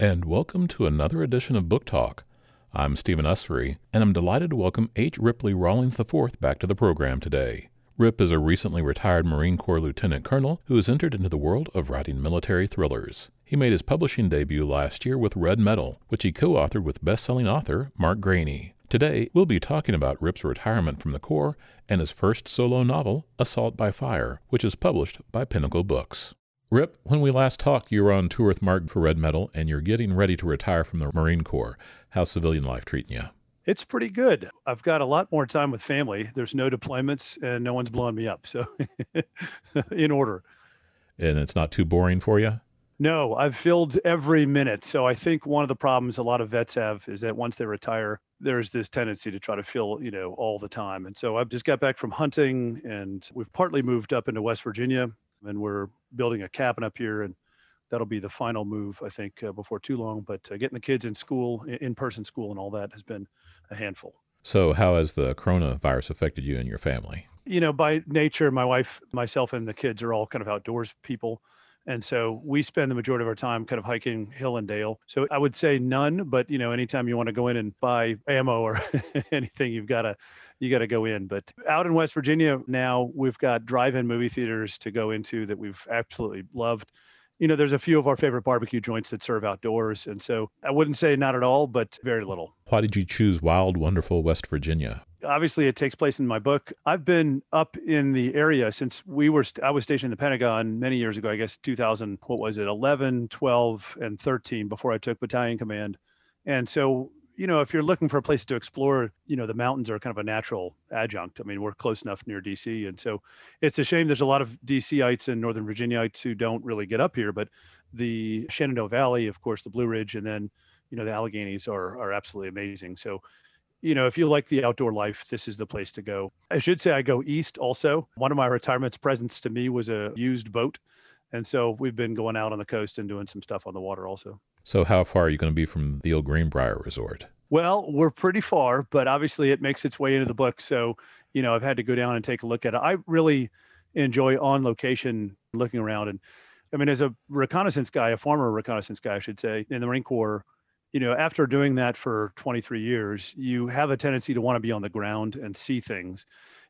and welcome to another edition of Book Talk. I'm Stephen Usery, and I'm delighted to welcome H. Ripley Rawlings IV back to the program today. Rip is a recently retired Marine Corps lieutenant colonel who has entered into the world of writing military thrillers. He made his publishing debut last year with Red Metal, which he co authored with best selling author Mark Greaney. Today, we'll be talking about Rip's retirement from the Corps and his first solo novel, Assault by Fire, which is published by Pinnacle Books. Rip, when we last talked, you were on tour with Mark for Red Metal, and you're getting ready to retire from the Marine Corps. How's civilian life treating you? It's pretty good. I've got a lot more time with family. There's no deployments, and no one's blowing me up. So, in order. And it's not too boring for you? No, I've filled every minute. So I think one of the problems a lot of vets have is that once they retire, there's this tendency to try to fill, you know, all the time. And so I've just got back from hunting and we've partly moved up into West Virginia and we're building a cabin up here and that'll be the final move i think uh, before too long. But uh, getting the kids in school in person school and all that has been a handful. So how has the coronavirus affected you and your family? You know by nature my wife myself and the kids are all kind of outdoors people and so we spend the majority of our time kind of hiking hill and dale. So I would say none, but you know, anytime you want to go in and buy ammo or anything, you've got to you got to go in. But out in West Virginia now, we've got drive-in movie theaters to go into that we've absolutely loved you know, there's a few of our favorite barbecue joints that serve outdoors. And so I wouldn't say not at all, but very little. Why did you choose wild, wonderful West Virginia? Obviously it takes place in my book. I've been up in the area since we were I was stationed in the Pentagon many years ago, I guess 2000 what was it 11, 12 and 13 before I took battalion command. And so, you know, if you're looking for a place to explore, you know, the mountains are kind of a natural adjunct. I mean, we're close enough near DC and so it's a shame there's a lot of DCites and Northern Virginiaites who don't really get up here, but the Shenandoah Valley, of course, the Blue Ridge and then you know the Alleghenies are are absolutely amazing. So you know, if you like the outdoor life, this is the place to go. I should say I go east also. One of my retirement's presents to me was a used boat. And so we've been going out on the coast and doing some stuff on the water also. So, how far are you going to be from the old Greenbrier Resort? Well, we're pretty far, but obviously it makes its way into the book. So, you know, I've had to go down and take a look at it. I really enjoy on location looking around. And I mean, as a reconnaissance guy, a former reconnaissance guy, I should say, in the Marine Corps, you know, after doing that for 23 years, you have a tendency to want to be on the ground and see things.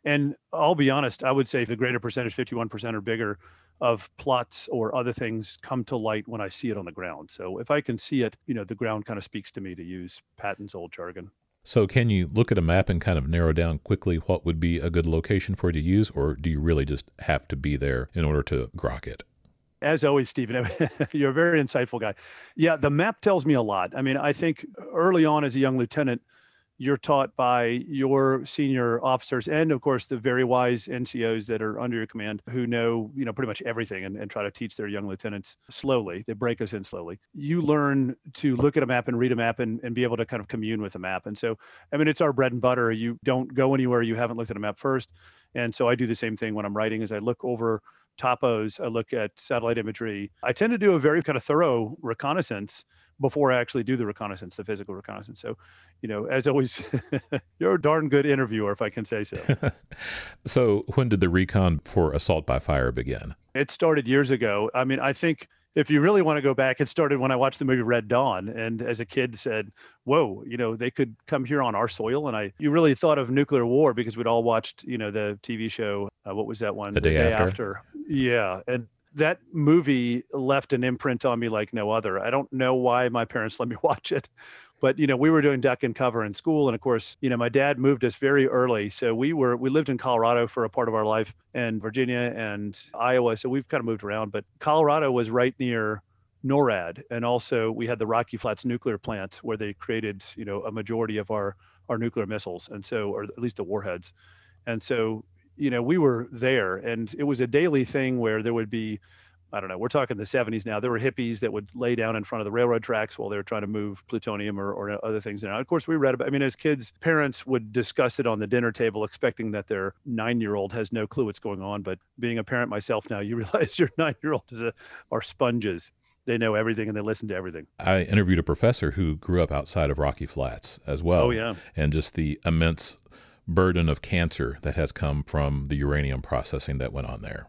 And I'll be honest, I would say the greater percentage, 51% or bigger, of plots or other things come to light when I see it on the ground. So if I can see it, you know, the ground kind of speaks to me to use Patton's old jargon. So can you look at a map and kind of narrow down quickly what would be a good location for you to use, or do you really just have to be there in order to grok it? As always, Stephen, you're a very insightful guy. Yeah, the map tells me a lot. I mean, I think early on as a young lieutenant, you're taught by your senior officers and of course the very wise ncos that are under your command who know you know pretty much everything and, and, try to teach their young lieutenants slowly. They break us in slowly. You learn to look at a map and read a map and, and be able to kind of commune with a map. And so i mean it's our bread and butter. You don't go anywhere. You haven't looked at a map first. And so i do the same thing when i'm writing is i look over topos, I look at satellite imagery. I tend to do a very kind of thorough reconnaissance before I actually do the reconnaissance, the physical reconnaissance. So, you know, as always, you're a darn good interviewer, if I can say so. so, when did the recon for assault by fire begin? It started years ago. I mean, I think if you really want to go back, it started when I watched the movie Red Dawn, and as a kid said, "Whoa, you know, they could come here on our soil." And I, you really thought of nuclear war because we'd all watched, you know, the TV show. Uh, what was that one? The, the day, day after. after. Yeah, and that movie left an imprint on me like no other. I don't know why my parents let me watch it, but you know, we were doing duck and cover in school, and of course, you know, my dad moved us very early, so we were we lived in Colorado for a part of our life, and Virginia and Iowa, so we've kind of moved around. But Colorado was right near NORAD, and also we had the Rocky Flats nuclear plant where they created, you know, a majority of our our nuclear missiles, and so or at least the warheads, and so you know we were there, and it was a daily thing where there would be I don't know, we're talking the 70s now. There were hippies that would lay down in front of the railroad tracks while they were trying to move plutonium or, or other things. Now, of course, we read about, I mean, as kids, parents would discuss it on the dinner table, expecting that their nine year old has no clue what's going on. But being a parent myself now, you realize your nine year old is a, are sponges. They know everything and they listen to everything. I interviewed a professor who grew up outside of Rocky Flats as well. Oh, yeah. And just the immense burden of cancer that has come from the uranium processing that went on there.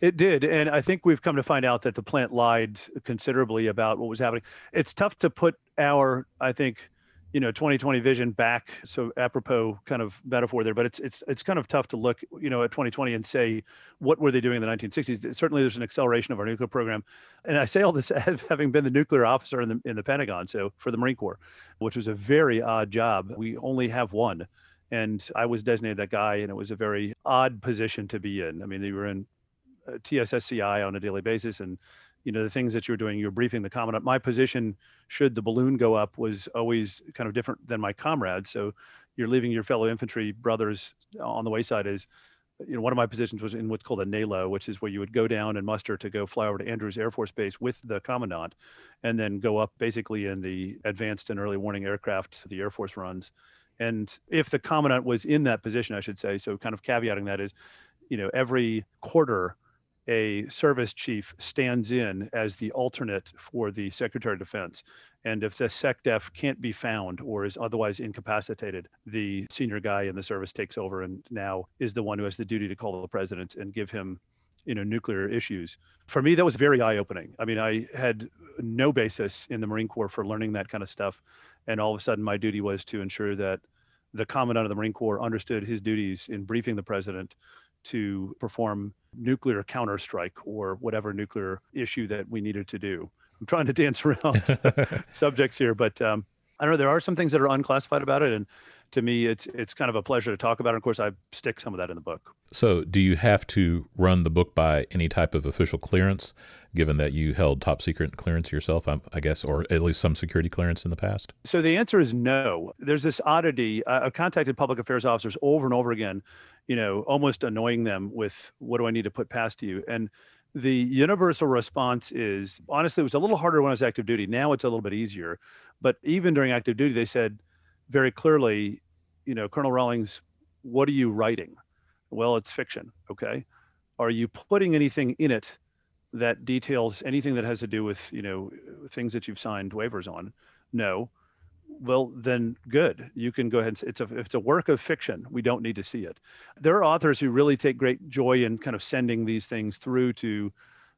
It did. And I think we've come to find out that the plant lied considerably about what was happening. It's tough to put our, I think, you know 2020 vision back so apropos kind of metaphor there but it's it's it's kind of tough to look you know at 2020 and say what were they doing in the 1960s certainly there's an acceleration of our nuclear program and i say all this having been the nuclear officer in the in the pentagon so for the marine corps which was a very odd job we only have one and i was designated that guy and it was a very odd position to be in. I mean they were in uh, TSSCI on a daily basis and you know the things that you're doing you're briefing the commandant. My position should the balloon go up was always kind of different than my comrade so you're leaving your fellow infantry brothers on the wayside is you know one of my positions was in what's called a NALO which is where you would go down and muster to go fly over to Andrews Air Force Base with the commandant and then go up basically in the advanced and early warning aircraft the Air Force runs and if the commandant was in that position I should say so kind of caveating that is you know every quarter a service chief stands in as the alternate for the Secretary of Defense. And if the SecDef can't be found or is otherwise incapacitated, the senior guy in the service takes over and now is the one who has the duty to call the president and give him you know nuclear issues. For me that was very eye-opening. I mean i had no basis in the marine corps for learning that kind of stuff and all of a sudden my duty was to ensure that the commandant of the marine corps understood his duties in briefing the president to perform nuclear counterstrike or whatever nuclear issue that we needed to do. I'm trying to dance around subjects here, but um, I don't know. There are some things that are unclassified about it, and to me, it's it's kind of a pleasure to talk about. And of course, I stick some of that in the book. So, do you have to run the book by any type of official clearance, given that you held top secret clearance yourself, I guess, or at least some security clearance in the past? So the answer is no. There's this oddity. I've contacted public affairs officers over and over again, you know, almost annoying them with what do I need to put past you, and the universal response is honestly it was a little harder when I was active duty. Now it's a little bit easier, but even during active duty, they said very clearly, you know, Colonel Rawlings, what are you writing? Well, it's fiction. Okay. Are you putting anything in it that details anything that has to do with, you know, things that you've signed waivers on? No. Well, then good. You can go ahead. And, it's a it's a work of fiction. We don't need to see it. There are authors who really take great joy in kind of sending these things through to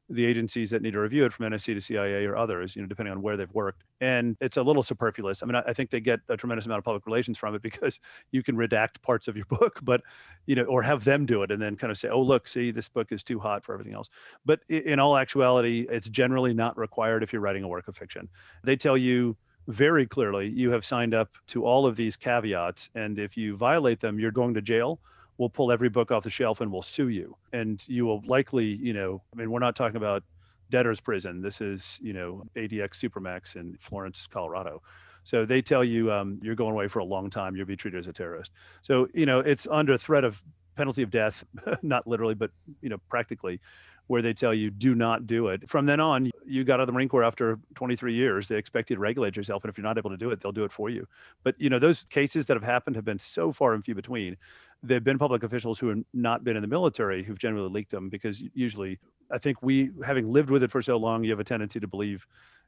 the agencies that need to review it from NSC to CIA or others, you know, depending on where they've worked. And it's a little superfluous. I mean, I, think they get a tremendous amount of public relations from it because you can redact parts of your book, but, you know, or have them do it and then kind of say, oh, look, see, this book is too hot for everything else. But in all actuality, it's generally not required if you're writing a work of fiction. They tell you, very clearly you have signed up to all of these caveats and if you violate them you're going to jail we'll pull every book off the shelf and we'll sue you. And you will likely, you know, I mean, we're not talking about debtor's prison. This is, you know, ADX Supermax in Florence, Colorado. So they tell you um, you're going away for a long time. You'll be treated as a terrorist. So you know it's under threat of penalty of death, not literally, but you know practically, where they tell you do not do it. From then on, you got out of the Marine Corps after 23 years. They expect you to regulate yourself, and if you're not able to do it, they'll do it for you. But you know those cases that have happened have been so far and few between there've been public officials who have not been in the military who've generally leaked them because usually I think we, having lived with it for so long, you have a tendency to believe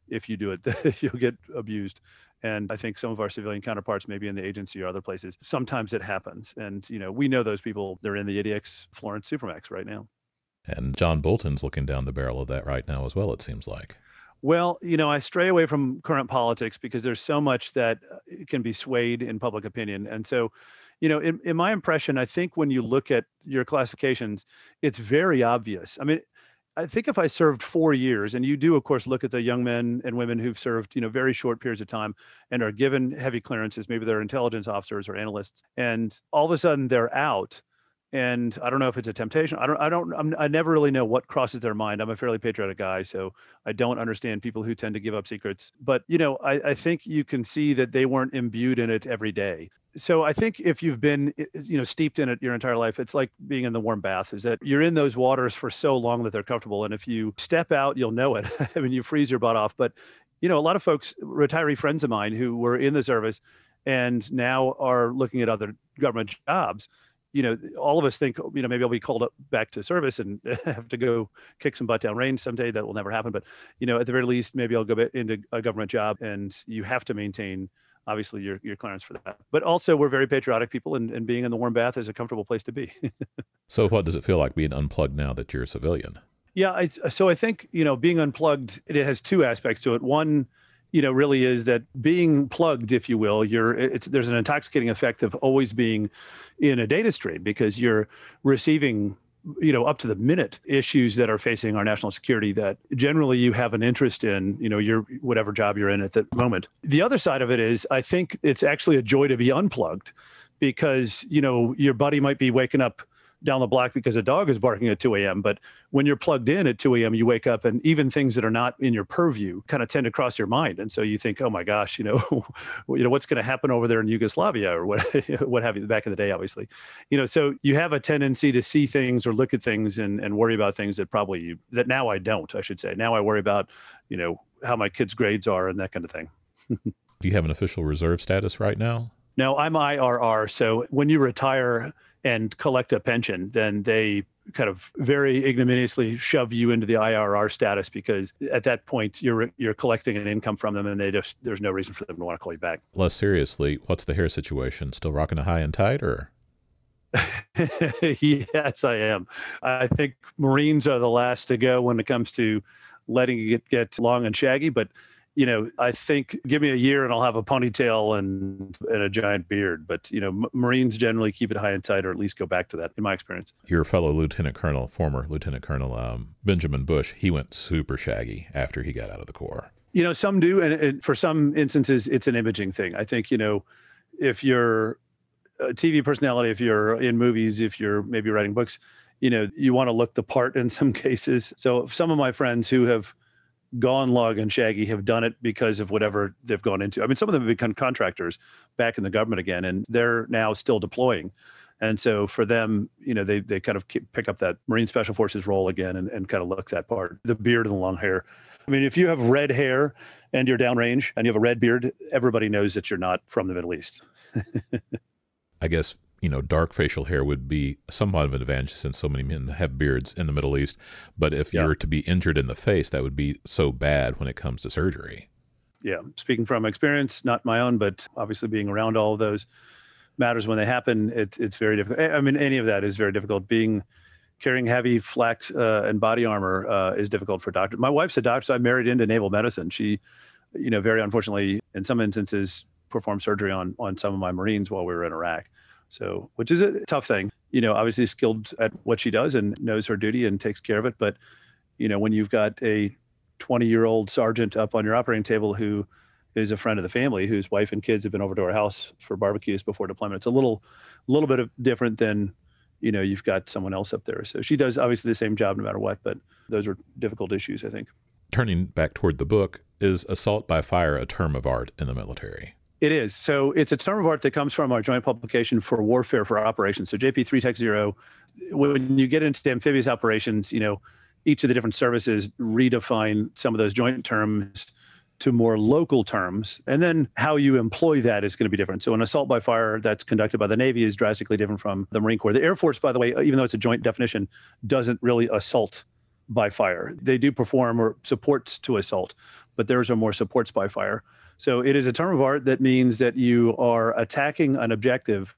if you do it, that you'll get abused. And I think some of our civilian counterparts, maybe in the agency or other places, sometimes it happens. And, you know, we know those people, they're in the ADX Florence Supermax right now. And John Bolton's looking down the barrel of that right now as well, it seems like. Well, you know, I stray away from current politics because there's so much that uh, can be swayed in public opinion. And so, you know, in, in my impression, I think when you look at your classifications, it's very obvious. I mean, I think if I served four years, and you do, of course, look at the young men and women who've served, you know, very short periods of time and are given heavy clearances, maybe they're intelligence officers or analysts, and all of a sudden they're out and I don't know if it's a temptation. I don't. I don't. I'm, i never really know what crosses their mind. I'm a fairly patriotic guy, so I don't understand people who tend to give up secrets. But you know, I, I think you can see that they weren't imbued in it every day. So I think if you've been, you know, steeped in it your entire life, it's like being in the warm bath. Is that you're in those waters for so long that they're comfortable, and if you step out, you'll know it. I mean, you freeze your butt off. But you know, a lot of folks, retiree friends of mine who were in the service and now are looking at other government jobs you know, all of us think, oh, you know, maybe I'll be called up back to service and have to go kick some butt down range someday. That will never happen. But, you know, at the very least, maybe I'll go into a government job and you have to maintain obviously your, your clearance for that. But also we're very patriotic people and, and being in the warm bath is a comfortable place to be. So, what does it feel like being unplugged now that you're a civilian? Yeah, I, so I think you know being unplugged it has two aspects to it. One, you know, really is that being plugged, if you will, you're it's there's an intoxicating effect of always being in a data stream because you're receiving you know up to the minute issues that are facing our national security that generally you have an interest in you know your whatever job you're in at the moment. The other side of it is i think it's actually a joy to be unplugged because you know your buddy might be waking up down the block because a dog is barking at 2 a.m. But when you're plugged in at 2 a.m., you wake up and even things that are not in your purview kind of tend to cross your mind. And so you think, oh my gosh, you know, you know what's going to happen over there in Yugoslavia or what, what have you, back in the day, obviously. You know, so you have a tendency to see things or look at things and, and worry about things that probably you, that now I don't, I should say. Now I worry about, you know, how my kids' grades are and that kind of thing. Do you have an official reserve status right now? No, I'm IRR. So when you retire, and collect a pension, then they kind of very ignominiously shove you into the IRR status because at that point you're you're collecting an income from them and they just there's no reason for them to want to call you back. Less seriously, what's the hair situation? Still rocking a high and tight or? yes, I am. I think Marines are the last to go when it comes to letting it get long and shaggy, but you know, I think give me a year and I'll have a ponytail and and a giant beard. But you know, M- Marines generally keep it high and tight, or at least go back to that, in my experience. Your fellow Lieutenant Colonel, former Lieutenant Colonel um, Benjamin Busch, he went super shaggy after he got out of the Corps. You know, some do, and, and for some instances, it's an imaging thing. I think you know, if you're a TV personality, if you're in movies, if you're maybe writing books, you know, you want to look the part in some cases. So some of my friends who have gone log and shaggy have done it because of whatever they've gone into. I mean, some of them have become contractors back in the government again, and they're now still deploying. And so for them, you know, they they kind of pick up that Marine Special Forces role again and, and kind of look that part, the beard and the long hair. I mean, if you have red hair and you're downrange and you have a red beard, everybody knows that you're not from the Middle East. I guess you know, dark facial hair would be somewhat of an advantage since so many men have beards in the Middle East. But if yeah. you're to be injured in the face, that would be so bad when it comes to surgery. Yeah. Speaking from experience, not my own, but obviously being around all of those matters when they happen, it's, it's very difficult. I mean, any of that is very difficult. Being, carrying heavy flak uh, and body armor uh, is difficult for doctors. My wife's a doctor, so I married into naval medicine. She, you know, very unfortunately, in some instances, performed surgery on on some of my Marines while we were in Iraq. So, which is a tough thing. You know, obviously skilled at what she does and knows her duty and takes care of it. But, you know, when you've got a 20 year old sergeant up on your operating table who is a friend of the family, whose wife and kids have been over to our house for barbecues before deployment, it's a little, little bit of different than, you know, you've got someone else up there. So she does obviously the same job no matter what, but those are difficult issues, I think. Turning back toward the book, is assault by fire a term of art in the military? It is. So it's a term of art that comes from our joint publication for warfare for operations. So JP 3 Tech 0, when you get into amphibious operations, you know, each of the different services redefine some of those joint terms to more local terms. And then how you employ that is going to be different. So an assault by fire that's conducted by the Navy is drastically different from the Marine Corps. The Air Force, by the way, even though it's a joint definition, doesn't really assault by fire. They do perform or supports to assault, but theirs are more supports by fire. So it is a term of art that means that you are attacking an objective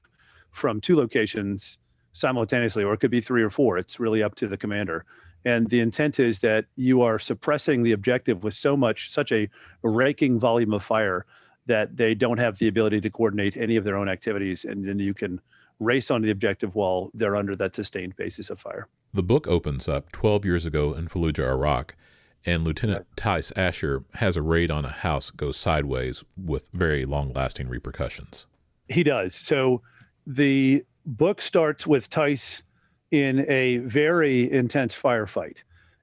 from two locations simultaneously, or it could be three or four. It's really up to the commander. And the intent is that you are suppressing the objective with so much, such a raking volume of fire that they don't have the ability to coordinate any of their own activities. And then you can race on the objective while they're under that sustained basis of fire. The book opens up 12 years ago in Fallujah, Iraq, and Lieutenant Tice Asher has a raid on a house goes sideways with very long lasting repercussions. He does. So the book starts with Tice in a very intense firefight.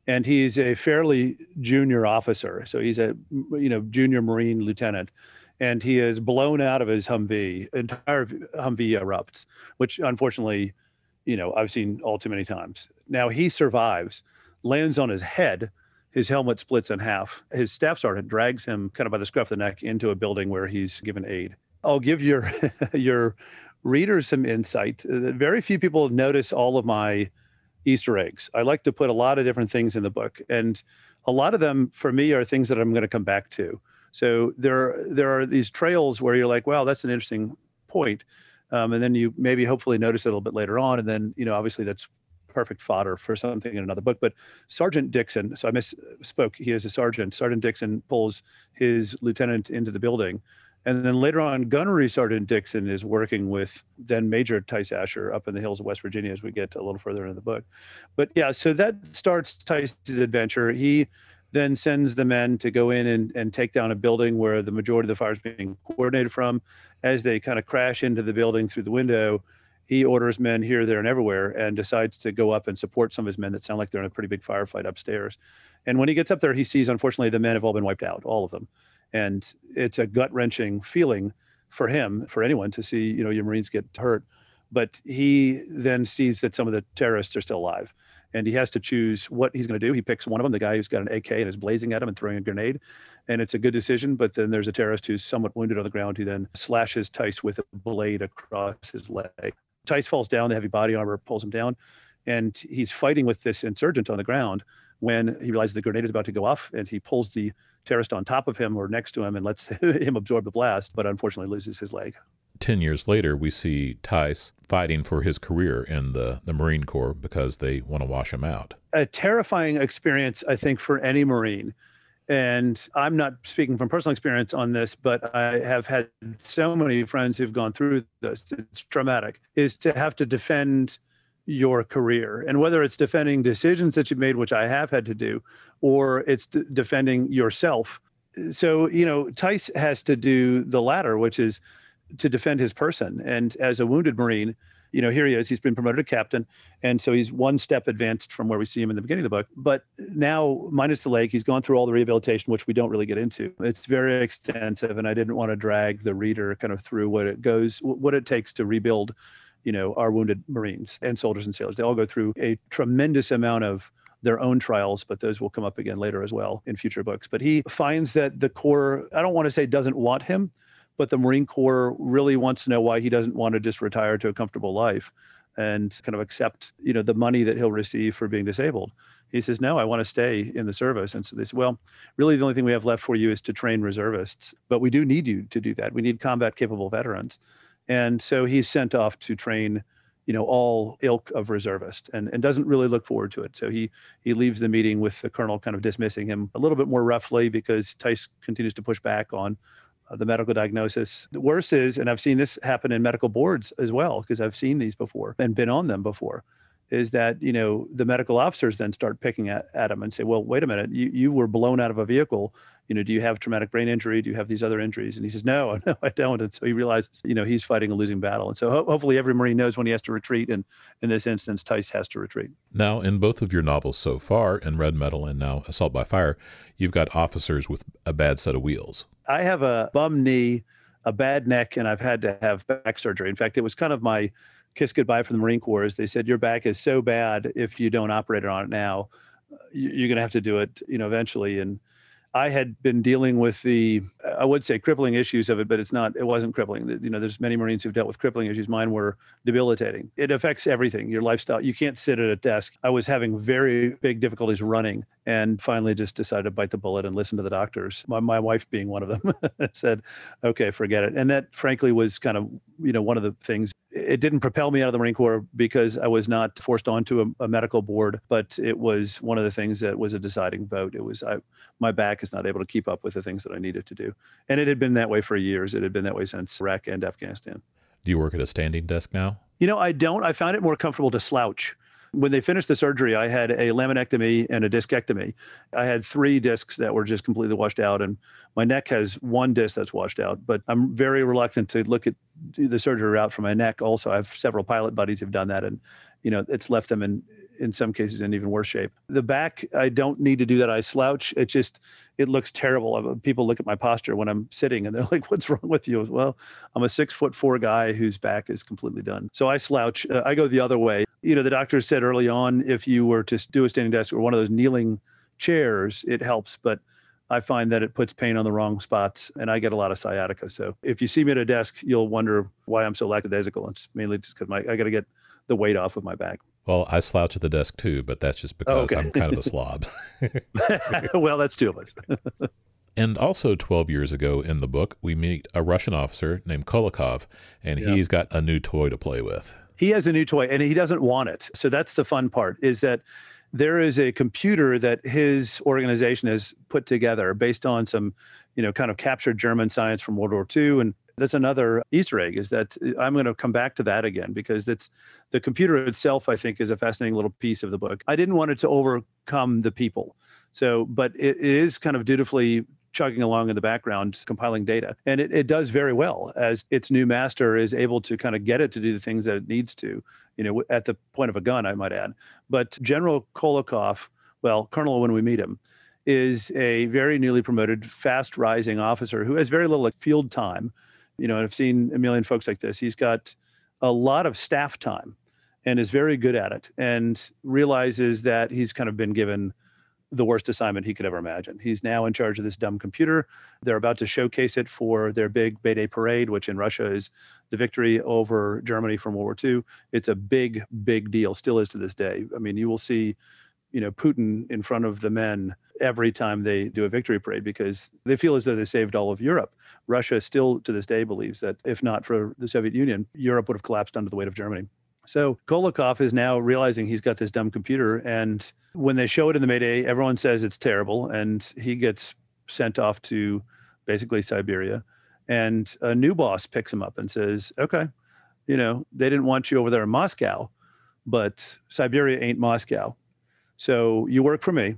And he's a fairly junior officer. So he's a you know junior Marine lieutenant. And he is blown out of his Humvee. Entire Humvee erupts, which unfortunately, you know, I've seen all too many times. Now he survives, lands on his head, his helmet splits in half. His staff sergeant drags him kind of by the scruff of the neck into a building where he's given aid. I'll give your your readers some insight. Uh, very few people notice all of my Easter eggs. I like to put a lot of different things in the book, and a lot of them for me are things that I'm going to come back to. So there there are these trails where you're like, wow, that's an interesting point. Um, and then you maybe hopefully notice it a little bit later on, and then you know obviously that's perfect fodder for something in another book. But Sergeant Dixon, so I misspoke. He is a sergeant. Sergeant Dixon pulls his lieutenant into the building. And then later on, Gunnery Sergeant Dixon is working with then Major Tice Asher up in the hills of West Virginia as we get a little further into the book. But yeah, so that starts Tice's adventure. He then sends the men to go in and, and take down a building where the majority of the fire is being coordinated from. As they kind of crash into the building through the window, he orders men here, there, and everywhere and decides to go up and support some of his men that sound like they're in a pretty big firefight upstairs. And when he gets up there, he sees, unfortunately, the men have all been wiped out, all of them. And it's a gut wrenching feeling for him, for anyone to see, you know, your Marines get hurt. But he then sees that some of the terrorists are still alive and he has to choose what he's going to do. He picks one of them, the guy who's got an AK and is blazing at him and throwing a grenade, and it's a good decision. But then there's a terrorist who's somewhat wounded on the ground who then slashes Tice with a blade across his leg. Tice falls down. The heavy body armor pulls him down, and he's fighting with this insurgent on the ground when he realizes the grenade is about to go off, and he pulls the terrorist on top of him or next to him and lets him absorb the blast, but unfortunately loses his leg. 10 years later, we see Tice fighting for his career in the, the Marine Corps because they want to wash him out. A terrifying experience, I think, for any Marine. And I'm not speaking from personal experience on this, but I have had so many friends who've gone through this. It's traumatic, is to have to defend your career. And whether it's defending decisions that you've made, which I have had to do, or it's d- defending yourself. So, you know, Tice has to do the latter, which is to defend his person. And as a wounded Marine, you know, here he is. He's been promoted to captain, and so he's one step advanced from where we see him in the beginning of the book. But now, minus the leg, he's gone through all the rehabilitation, which we don't really get into. It's very extensive, and I didn't want to drag the reader kind of through what it goes, what it takes to rebuild, you know, our wounded Marines and soldiers and sailors. They all go through a tremendous amount of their own trials, but those will come up again later as well in future books. But he finds that the Corps, I don't want to say doesn't want him, but the Marine Corps really wants to know why he doesn't want to just retire to a comfortable life and kind of accept, you know, the money that he'll receive for being disabled. He says, "No, I want to stay in the service." And so they say, "Well, really, the only thing we have left for you is to train reservists, but we do need you to do that. We need combat capable veterans." And so he's sent off to train, you know, all ilk of reservist, and, and doesn't really look forward to it. So he he leaves the meeting with the colonel kind of dismissing him a little bit more roughly because Tice continues to push back on the medical diagnosis. The worst is, and I've seen this happen in medical boards as well, because I've seen these before and been on them before, is that, you know, the medical officers then start picking at, at them and say, well, wait a minute, you, you were blown out of a vehicle you know, do you have traumatic brain injury? Do you have these other injuries? And he says, no, no, I don't. And so he realizes, you know, he's fighting a losing battle. And so ho- hopefully every Marine knows when he has to retreat. And in this instance, Tice has to retreat. Now, in both of your novels so far, in Red Metal and now Assault by Fire, you've got officers with a bad set of wheels. I have a bum knee, a bad neck, and I've had to have back surgery. In fact, it was kind of my kiss goodbye from the Marine Corps. Is they said your back is so bad if you don't operate on it now, you're going to have to do it, you know, eventually. And I had been dealing with the, I would say crippling issues of it, but it's not, it wasn't crippling. You know, there's many Marines who've dealt with crippling issues. Mine were debilitating. It affects everything, your lifestyle. You can't sit at a desk. I was having very big difficulties running and finally just decided to bite the bullet and listen to the doctors. My, my wife being one of them said, okay, forget it. And that frankly was kind of, you know, one of the things it didn't propel me out of the Marine Corps because I was not forced onto a, a, medical board, but it was one of the things that was a deciding vote. It was I, my back is not able to keep up with the things that I needed to do, and it had been that way for years. It had been that way since Iraq and Afghanistan. Do you work at a standing desk now? You know, I don't. I found it more comfortable to slouch. When they finished the surgery, I had a laminectomy and a discectomy. I had three discs that were just completely washed out, and my neck has one disc that's washed out. But I'm very reluctant to look at the surgery route for my neck. Also, I have several pilot buddies who've done that, and you know, it's left them in in some cases in even worse shape. The back, I don't need to do that. I slouch. It just, it looks terrible. People look at my posture when I'm sitting and they're like, what's wrong with you? Well, I'm a six foot four guy whose back is completely done. So I slouch. Uh, I go the other way. You know, the doctor said early on, if you were to do a standing desk or one of those kneeling chairs, it helps. But I find that it puts pain on the wrong spots and I get a lot of sciatica. So if you see me at a desk, you'll wonder why I'm so lackadaisical. It's mainly just because I got to get the weight off of my back. Well, I slouch at the desk too, but that's just oh, because okay. I'm kind of a slob. well, that's two of us. and also, 12 years ago in the book, we meet a Russian officer named Kolokhov, and he's got a new toy to play with. he has a new toy and he doesn't want it. So that's the fun part is that there is a computer that his organization has put together based on some, you know, kind of captured German science from World War II. And that's another Easter egg is that uh, I'm going to come back to that again because that's the computer itself, I think, is a fascinating little piece of the book. I didn't want it to overcome the people. So, but it, it is kind of dutifully chugging along in the background, compiling data. And it, it does very well as its new master is able to kind of get it to do the things that it needs to, you know, at the point of a gun, I might add. But General Kolokhov, well, Colonel when we meet him, is a very newly promoted, fast rising officer who has very little field time. You know, I've seen a million folks like this. He's got a lot of staff time and is very good at it and realizes that he's kind of been given the worst assignment he could ever imagine. He's now in charge of this dumb computer. They're about to showcase it for their big May Day parade, which in Russia is the victory over Germany from World War II. It's a big, big deal, still is to this day. I mean, you will see, you know, Putin in front of the men every time they do a victory parade because they feel as though they saved all of Europe. Russia still to this day believes that if not for the Soviet Union, Europe would have collapsed under the weight of Germany. So Kolokhov is now realizing he's got this dumb computer. And when they show it in the Mayday, everyone says it's terrible. And he gets sent off to basically Siberia. And a new boss picks him up and says, okay, you know, they didn't want you over there in Moscow, but Siberia ain't Moscow. So you work for me.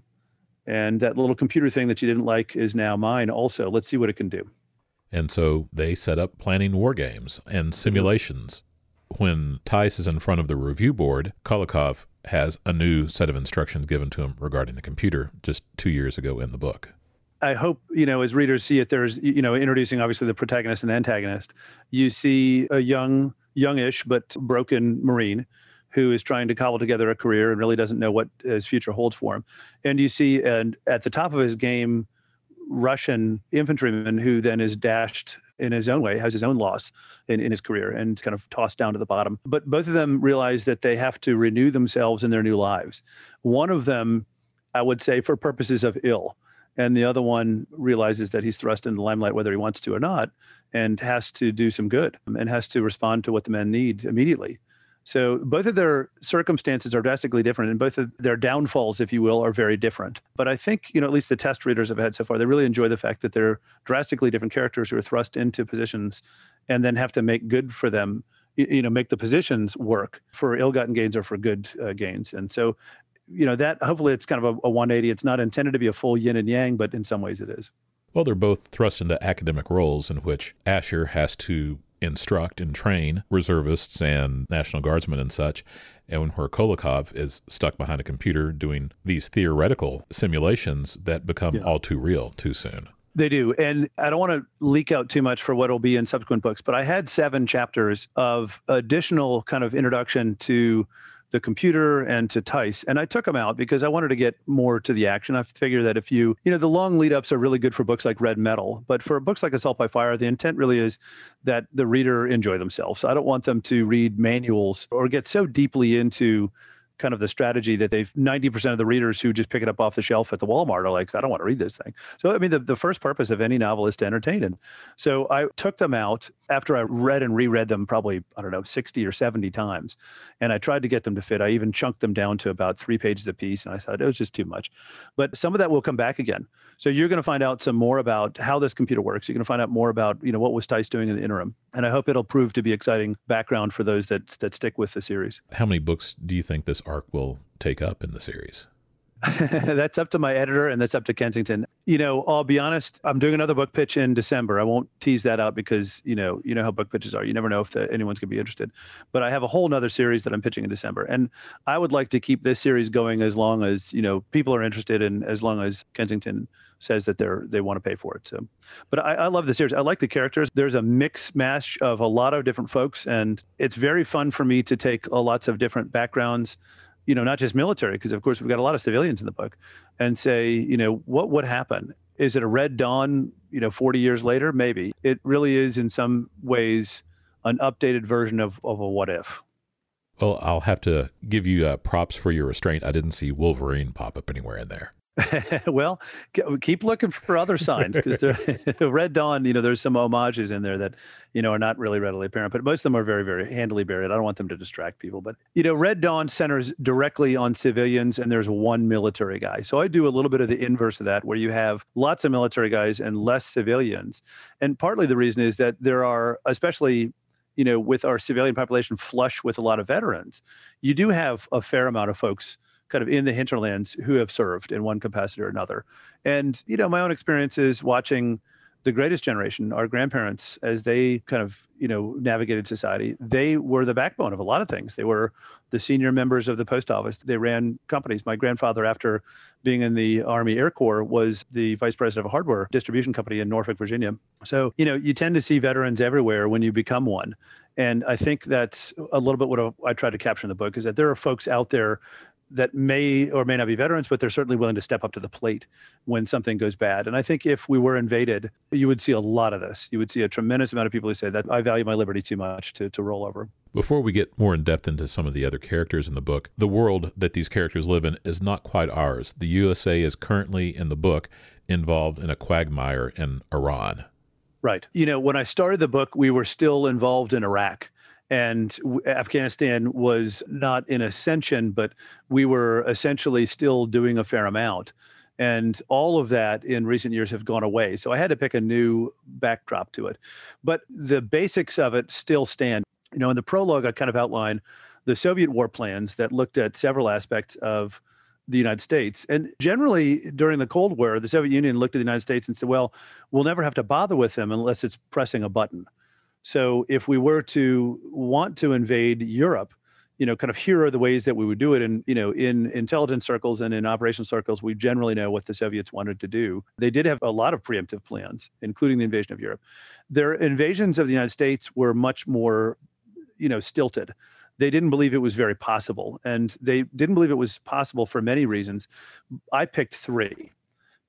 And that little computer thing that you didn't like is now mine also. Let's see what it can do. And so they set up planning war games and mm-hmm. simulations when Tice is in front of the review board, Kolokhov has a new set of instructions given to him regarding the computer just two years ago in the book. I hope, you know, as readers see it, there's, you know, introducing obviously the protagonist and antagonist. You see a young, youngish, but broken Marine who is trying to cobble together a career and really doesn't know what his future holds for him. And you see, and at the top of his game, Russian infantryman who then is dashed in his own way, has his own loss in, in his career and kind of tossed down to the bottom. But both of them realize that they have to renew themselves in their new lives. One of them, I would say, for purposes of ill, and the other one realizes that he's thrust into the limelight whether he wants to or not and has to do some good and has to respond to what the men need immediately so both of their circumstances are drastically different, and both of their downfalls, if you will, are very different. But I think, you know, at least the test readers have had so far, they really enjoy the fact that they're drastically different characters who are thrust into positions and then have to make good for them, you know, make the positions work for ill-gotten gains or for good uh, gains. And so, you know, that hopefully it's kind of a, a 180. It's not intended to be a full yin and yang, but in some ways it is. Well, they're both thrust into academic roles in which Asher has to instruct and train reservists and National Guardsmen and such, and where Kolokhov is stuck behind a computer doing these theoretical simulations that become yeah. all too real too soon. They do. And I don't want to leak out too much for what will be in subsequent books, but I had seven chapters of additional kind of introduction to the computer and to Tice. And I took them out because I wanted to get more to the action. I figure that if you, you know, the long lead ups are really good for books like Red Metal, but for books like Assault by Fire, the intent really is that the reader enjoy themselves. I don't want them to read manuals or get so deeply into kind of the strategy that they've 90% of the readers who just pick it up off the shelf at the Walmart are like, I don't want to read this thing. So, I mean, the, the first purpose of any novel is to entertain. And so I took them out after I read and reread them probably, I don't know, 60 or 70 times. And I tried to get them to fit. I even chunked them down to about three pages a piece. And I thought it was just too much. But some of that will come back again. So you're going to find out some more about how this computer works. You're going to find out more about, you know, what was Tice doing in the interim. And I hope it'll prove to be exciting background for those that that stick with the series. How many books do you think this arc will take up in the series? that's up to my editor and that's up to Kensington. You know, I'll be honest, I'm doing another book pitch in December. I won't tease that out because, you know, you know how book pitches are. You never know if the, anyone's going to be interested. But I have a whole nother series that I'm pitching in December. And I would like to keep this series going as long as, you know, people are interested and as long as Kensington says that they're they want to pay for it. So but I, I love the series. I like the characters. There's a mix mash of a lot of different folks and it's very fun for me to take uh, lots of different backgrounds you know, not just military, because of course we've got a lot of civilians in the book, and say, you know, what would happen? Is it a red dawn, you know, 40 years later? Maybe. It really is in some ways an updated version of, of a what if. Well, I'll have to give you uh, props for your restraint. I didn't see Wolverine pop up anywhere in there. well, keep looking for other signs because Red Dawn, you know, there's some homages in there that, you know, are not really readily apparent, but most of them are very, very handily buried. I don't want them to distract people. But, you know, Red Dawn centers directly on civilians and there's one military guy. So I do a little bit of the inverse of that where you have lots of military guys and less civilians. And partly the reason is that there are, especially you know, with our civilian population flush with a lot of veterans, you do have a fair amount of folks kind of in the hinterlands who have served in one capacity or another. And, you know, my own experience is watching the greatest generation, our grandparents, as they kind of, you know, navigated society, they were the backbone of a lot of things. They were the senior members of the post office. They ran companies. My grandfather, after being in the Army Air Corps, was the vice president of a hardware distribution company in Norfolk, Virginia. So, you know, you tend to see veterans everywhere when you become one. And I think that's a little bit what I tried to capture in the book is that there are folks out there that may or may not be veterans, but they're certainly willing to step up to the plate when something goes bad. And I think if we were invaded, you would see a lot of this. You would see a tremendous amount of people who say that I value my liberty too much to, to roll over. Before we get more in depth into some of the other characters in the book, the world that these characters live in is not quite ours. The USA is currently, in the book, involved in a quagmire in Iran. Right. You know, when I started the book, we were still involved in Iraq and Afghanistan was not in ascension, but we were essentially still doing a fair amount. And all of that in recent years have gone away. So I had to pick a new backdrop to it. But the basics of it still stand. You know, in the prologue, I kind of outline the Soviet war plans that looked at several aspects of the United States. And generally, during the Cold War, the Soviet Union looked at the United States and said, well, we'll never have to bother with them unless it's pressing a button. So if we were to want to invade Europe, you know, kind of here are the ways that we would do it. And, you know, in intelligence circles and in operational circles, we generally know what the Soviets wanted to do. They did have a lot of preemptive plans, including the invasion of Europe. Their invasions of the United States were much more, you know, stilted. They didn't believe it was very possible. And they didn't believe it was possible for many reasons. I picked three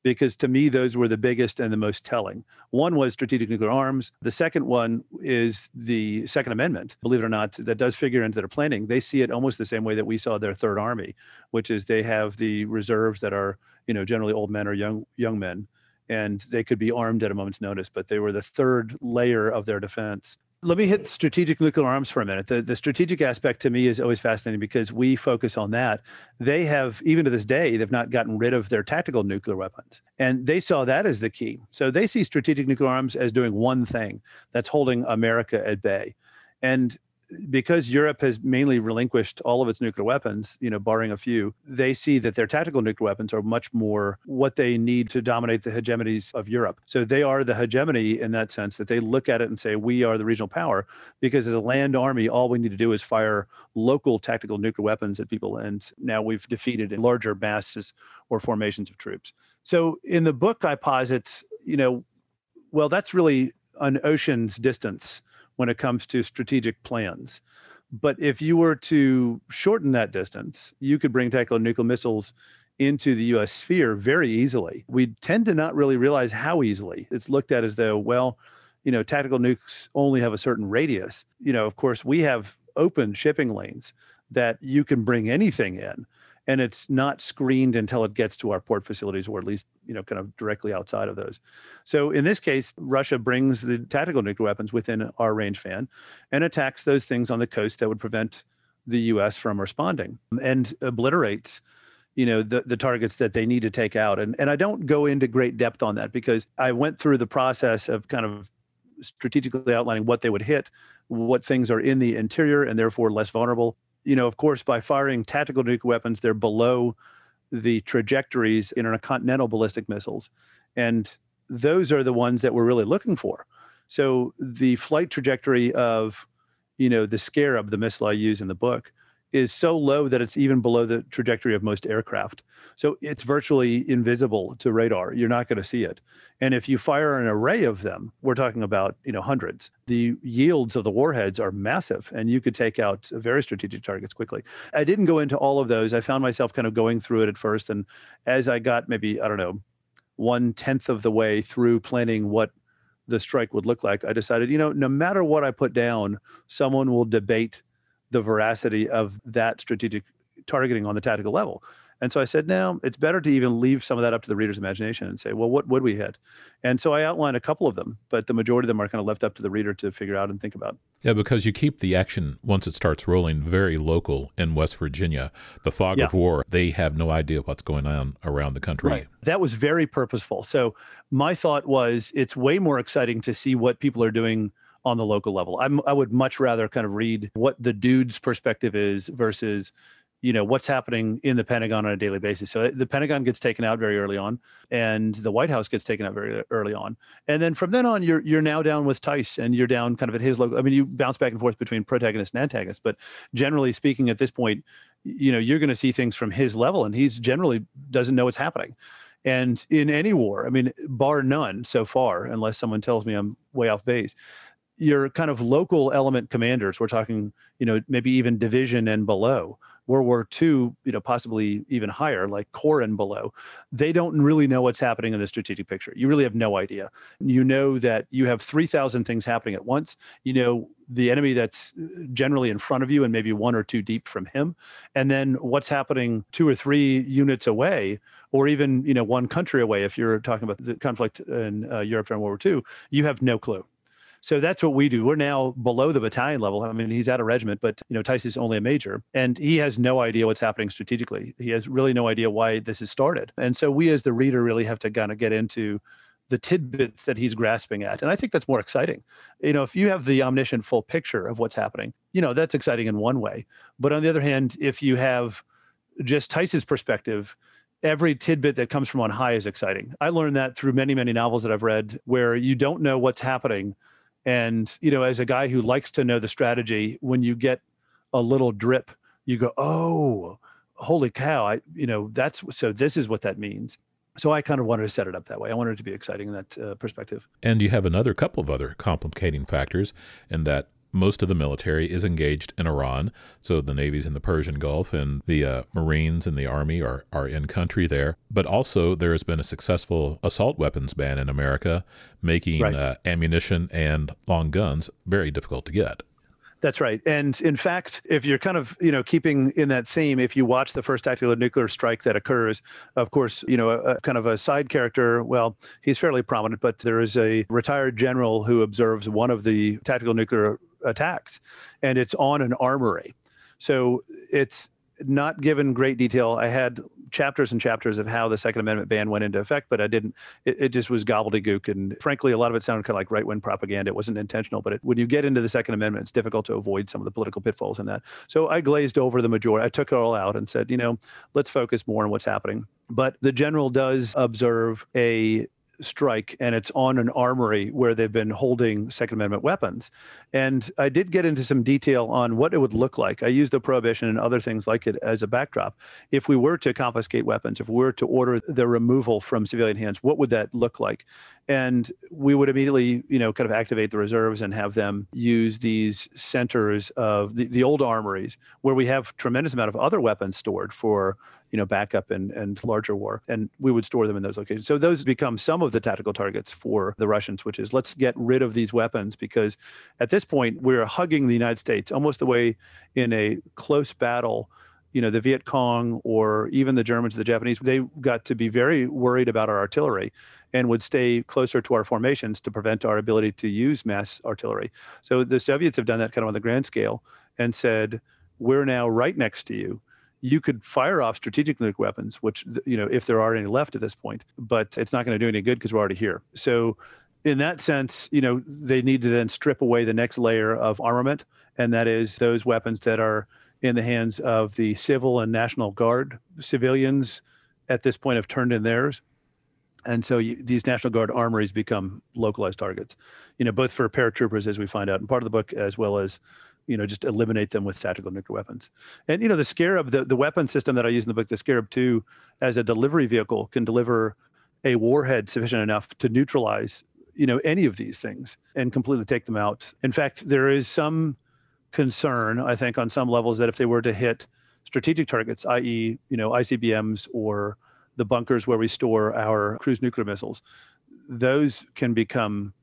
because to me, those were the biggest and the most telling. One was strategic nuclear arms. The second one is the Second Amendment, believe it or not, that does figure into their planning. They see it almost the same way that we saw their Third Army, which is they have the reserves that are, you know, generally old men or young young men, and they could be armed at a moment's notice, but they were the third layer of their defense let me hit strategic nuclear arms for a minute. The, the strategic aspect to me is always fascinating because we focus on that. They have, even to this day, they've not gotten rid of their tactical nuclear weapons. And they saw that as the key. So they see strategic nuclear arms as doing one thing that's holding America at bay. And because Europe has mainly relinquished all of its nuclear weapons, you know, barring a few, they see that their tactical nuclear weapons are much more what they need to dominate the hegemonies of Europe. So they are the hegemony in that sense that they look at it and say, we are the regional power. Because as a land army, all we need to do is fire local tactical nuclear weapons at people. And now we've defeated larger masses or formations of troops. So in the book, I posit, you know, well, that's really an ocean's distance when it comes to strategic plans. But if you were to shorten that distance, you could bring tactical nuclear missiles into the US sphere very easily. We tend to not really realize how easily. It's looked at as though, well, you know, tactical nukes only have a certain radius. You know, of course, we have open shipping lanes that you can bring anything in and it's not screened until it gets to our port facilities or at least you know kind of directly outside of those. So in this case russia brings the tactical nuclear weapons within our range fan and attacks those things on the coast that would prevent the us from responding and obliterates you know the, the targets that they need to take out. And, and i don't go into great depth on that because i went through the process of kind of strategically outlining what they would hit what things are in the interior and therefore less vulnerable you know, of course, by firing tactical nuclear weapons, they're below the trajectories in intercontinental ballistic missiles. And those are the ones that we're really looking for. So the flight trajectory of, you know, the Scarab, the missile I use in the book, is so low that it's even below the trajectory of most aircraft. So it's virtually invisible to radar. You're not going to see it. And if you fire an array of them, we're talking about, you know, hundreds. The yields of the warheads are massive and you could take out very strategic targets quickly. I didn't go into all of those. I found myself kind of going through it at first and as I got maybe, I don't know, one tenth of the way through planning what the strike would look like, I decided, you know, no matter what I put down, someone will debate the veracity of that strategic targeting on the tactical level. And so I said, no, it's better to even leave some of that up to the reader's imagination and say, well, what would we hit? And so I outlined a couple of them, but the majority of them are kind of left up to the reader to figure out and think about. Yeah, because you keep the action once it starts rolling very local in West Virginia. The fog yeah. of war, they have no idea what's going on around the country. Right. That was very purposeful. So my thought was it's way more exciting to see what people are doing on the local level. I'm, I would much rather kind of read what the dude's perspective is versus you know what's happening in the Pentagon on a daily basis. So the Pentagon gets taken out very early on, and the White House gets taken out very early on, and then from then on, you're you're now down with Tice, and you're down kind of at his local. I mean, you bounce back and forth between protagonist and antagonist, but generally speaking, at this point, you know you're going to see things from his level, and he's generally doesn't know what's happening. And in any war, I mean, bar none so far, unless someone tells me I'm way off base, your kind of local element commanders, we're talking, you know, maybe even division and below, World War II, you know, possibly even higher, like Corps and below, they don't really know what's happening in the strategic picture. You really have no idea. You know that you have 3,000 things happening at once. You know the enemy that's uh, generally in front of you and maybe one or two deep from him. And then what's happening two or three units away or even you know one country away if you're talking about the conflict in uh, Europe during World War II, you have no clue. So that's what we do. We're now below the battalion level. I mean, he's at a regiment, but you know, is only a major, and he has no idea what's happening strategically. He has really no idea why this has started. And so we, as the reader, really have to kind of get into the tidbits that he's grasping at. And I think that's more exciting. You know, if you have the omniscient full picture of what's happening, you know, that's exciting in one way. But on the other hand, if you have just Tice's perspective, every tidbit that comes from on high is exciting. I learned that through many, many novels that I've read where you don't know what's happening and, you know, as a guy who likes to know the strategy, when you get a little drip, you go, oh, holy cow. I, you know, that's so this is what that means. So I kind of wanted to set it up that way. I wanted it to be exciting in that uh, perspective. And you have another couple of other complicating factors in that most of the military is engaged in Iran. So the Navy's in the Persian Gulf and the uh, Marines and the Army are, are in country there. But also, there has been a successful assault weapons ban in America, making right. uh, ammunition and long guns very difficult to get. That's right. And in fact, if you're kind of, you know, keeping in that theme, if you watch the first tactical nuclear strike that occurs, of course, you know, a, a, kind of a side character, well, he's fairly prominent, but there is a retired general who observes one of the tactical nuclear attacks, and it's on an armory. So it's not given great detail. I had chapters and chapters of how the Second Amendment ban went into effect, but I didn't. It, it just was gobbledygook, and frankly, a lot of it sounded kind of like right wing propaganda. It wasn't intentional, but it, when you get into the Second Amendment, it's difficult to avoid some of the political pitfalls in that. So I glazed over the majority. I took it all out and said, you know, let's focus more on what's happening. But the general does observe a strike and it's on an armory where they've been holding Second Amendment weapons. And I did get into some detail on what it would look like. I used the prohibition and other things like it as a backdrop. If we were to confiscate weapons, if we were to order their removal from civilian hands, what would that look like? And we would immediately, you know, kind of activate the reserves and have them use these centers of the, the old armories where we have tremendous amount of other weapons stored for you know backup and and larger war and we would store them in those locations. So those become some of the tactical targets for the russians which is let's get rid of these weapons because at this point we're hugging the united states almost the way in a close battle you know the viet cong or even the germans the japanese. They got to be very worried about our artillery and would stay closer to our formations to prevent our ability to use mass artillery. So the soviets have done that kind of on the grand scale and said we're now right next to you you could fire off strategic nuclear weapons, which, you know, if there are any left at this point, but it's not going to do any good because we're already here. So, in that sense, you know, they need to then strip away the next layer of armament, and that is those weapons that are in the hands of the civil and national guard civilians at this point have turned in theirs and so you, these national guard armories become localized targets you know both for paratroopers as we find out in part of the book as well as you know, just eliminate them with tactical nuclear weapons. And you know, the Scarab, the, the weapon system that I use in the book, the Scarab 2, as a delivery vehicle, can deliver a warhead sufficient enough to neutralize, you know, any of these things and completely take them out. In fact, there is some concern, I think, on some levels that if they were to hit strategic targets, i.e., you know, ICBMs or the bunkers where we store our cruise nuclear missiles, those can become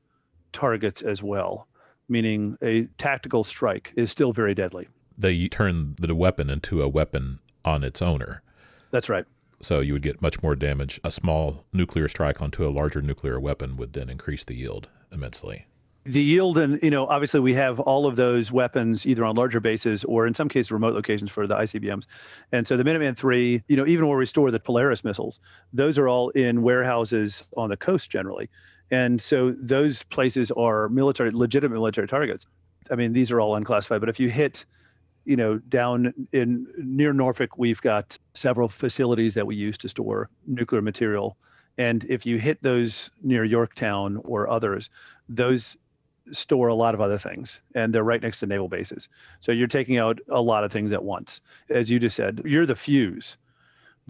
targets as well meaning a tactical strike, is still very deadly. They turn the weapon into a weapon on its owner. That's right. So you would get much more damage. A small nuclear strike onto a larger nuclear weapon would then increase the yield immensely. The yield, and you know, obviously we have all of those weapons either on larger bases or in some cases remote locations for the ICBMs. And so the Minuteman III, you know, even where we store the Polaris missiles, those are all in warehouses on the coast generally. And so those places are military, legitimate military targets. I mean, these are all unclassified, but if you hit you know, down in near Norfolk, we've got several facilities that we use to store nuclear material. And if you hit those near Yorktown or others, those store a lot of other things and they're right next to naval bases. So you're taking out a lot of things at once. As you just said, you're the fuse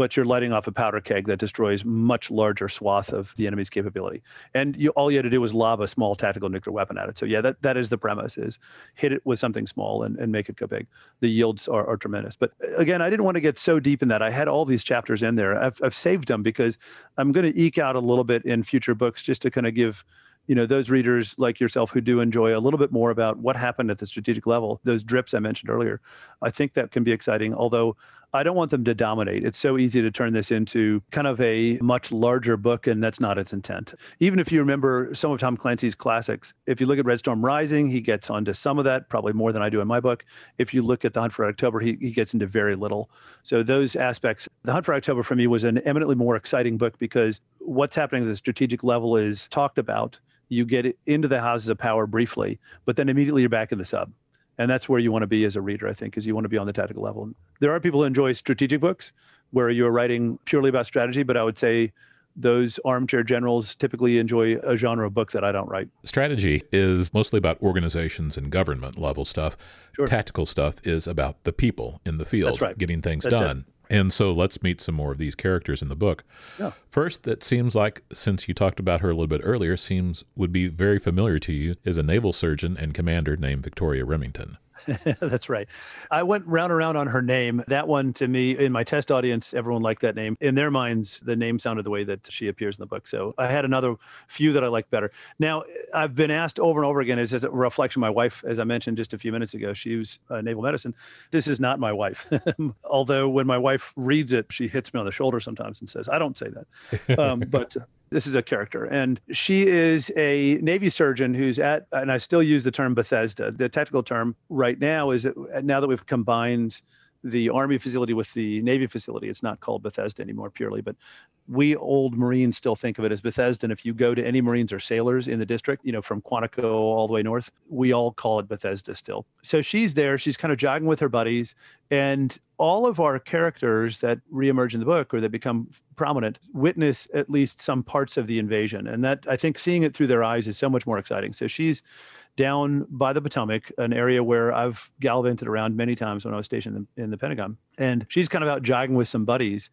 but you're lighting off a powder keg that destroys much larger swath of the enemy's capability. And you, all you had to do was lob a small tactical nuclear weapon at it. So yeah, that, that is the premise: is hit it with something small and, and make it go big. The yields are, are tremendous. But uh, again, I didn't want to get so deep in that. I had all these chapters in there. I've, I've saved them because I'm going to eke out a little bit in future books just to kind of give you know those readers like yourself who do enjoy a little bit more about what happened at the strategic level those drips i mentioned earlier i think that can be exciting although i don't want them to dominate. It's so easy to turn this into kind of a much larger book and that's not its intent. Even if you remember some of tom clancy's classics if you look at red storm rising he gets onto some of that probably more than i do in my book. If you look at the hunt for october he, he gets into very little. So those aspects the hunt for october for me was an eminently more exciting book because what's happening at the strategic level is talked about. You get into the houses of power briefly, but then immediately you're back in the sub. And that's where you want to be as a reader, I think, is you want to be on the tactical level. There are people who enjoy strategic books where you're writing purely about strategy, but I would say those armchair generals typically enjoy a genre of book that I don't write. Strategy is mostly about organizations and government level stuff. Sure. Tactical stuff is about the people in the field right. getting things That's done. It. And so let's meet some more of these characters in the book. Yeah. First, that seems like, since you talked about her a little bit earlier, seems would be very familiar to you is a naval surgeon and commander named Victoria Remington. That's right. I went round and round on her name. That one to me, in my test audience, everyone liked that name. In their minds, the name sounded the way that she appears in the book. So I had another few that I liked better. Now, I've been asked over and over again, is as a reflection, my wife, as I mentioned just a few minutes ago, she was uh, naval medicine. This is not my wife. Although when my wife reads it, she hits me on the shoulder sometimes and says, I don't say that. Um, but this is a character and she is a navy surgeon who's at and i still use the term bethesda. The technical term right now is that now that we've combined the army facility with the navy facility it's not called bethesda anymore purely but we old marines still think of it as bethesda and if you go to any marines or sailors in the district you know from quantico all the way north we all call it bethesda still so she's there she's kind of jogging with her buddies and all of our characters that reemerge in the book or that become prominent witness at least some parts of the invasion and that i think seeing it through their eyes is so much more exciting so she's down by the Potomac, an area where I've gallivanted around many times when I was stationed in the, in the Pentagon. And she's kind of out jogging with some buddies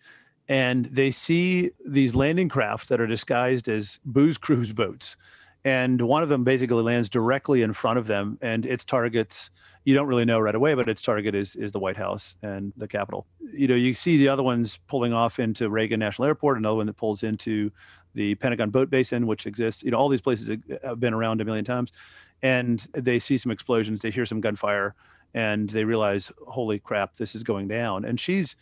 and they see these landing craft that are disguised as booze cruise boats. And one of them basically lands directly in front of them, and its targets you don't really know right away, but its target is is the White House and the Capitol. You know, you see the other ones pulling off into Reagan National Airport, another one that pulls into the Pentagon Boat Basin, which exists. You know, all these places have been around a million times, and they see some explosions, they hear some gunfire, and they realize, holy crap, this is going down. And she's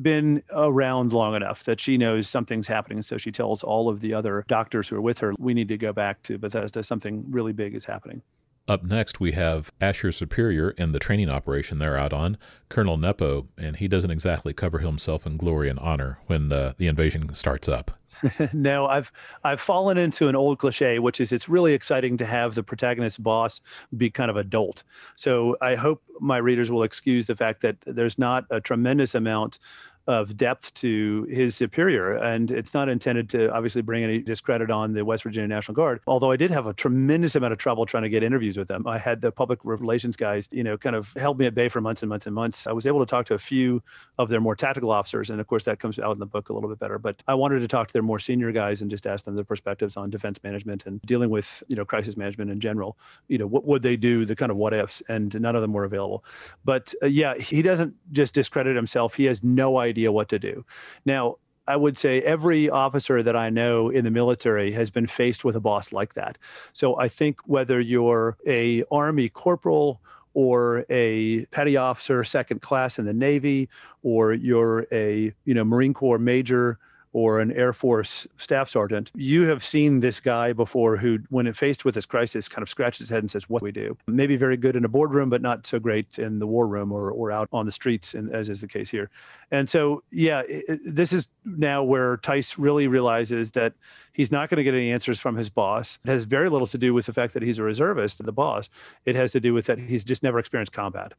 been around long enough that she knows something's happening. So she tells all of the other doctors who are with her, we need to go back to Bethesda. Something really big is happening. Up next, we have Asher's superior in the training operation they're out on, Colonel Nepo, and he doesn't exactly cover himself in glory and honor when uh, the invasion starts up. no, I've I've fallen into an old cliche, which is it's really exciting to have the protagonist's boss be kind of a dolt. So I hope my readers will excuse the fact that there's not a tremendous amount of depth to his superior. And it's not intended to obviously bring any discredit on the West Virginia National Guard. Although I did have a tremendous amount of trouble trying to get interviews with them. I had the public relations guys, you know, kind of held me at bay for months and months and months. I was able to talk to a few of their more tactical officers. And of course, that comes out in the book a little bit better. But I wanted to talk to their more senior guys and just ask them their perspectives on defense management and dealing with, you know, crisis management in general. You know, what would they do, the kind of what ifs, and none of them were available. But uh, yeah, he doesn't just discredit himself. He has no idea what to do. Now, I would say every officer that I know in the military has been faced with a boss like that. So I think whether you're a army corporal or a petty officer, second class in the Navy, or you're a you know Marine Corps major or an Air Force staff sergeant, you have seen this guy before who, when faced with this crisis, kind of scratches his head and says, What do we do? Maybe very good in a boardroom, but not so great in the war room or, or out on the streets, as is the case here. And so, yeah, it, this is now where Tice really realizes that he's not going to get any answers from his boss. It has very little to do with the fact that he's a reservist, the boss. It has to do with that he's just never experienced combat.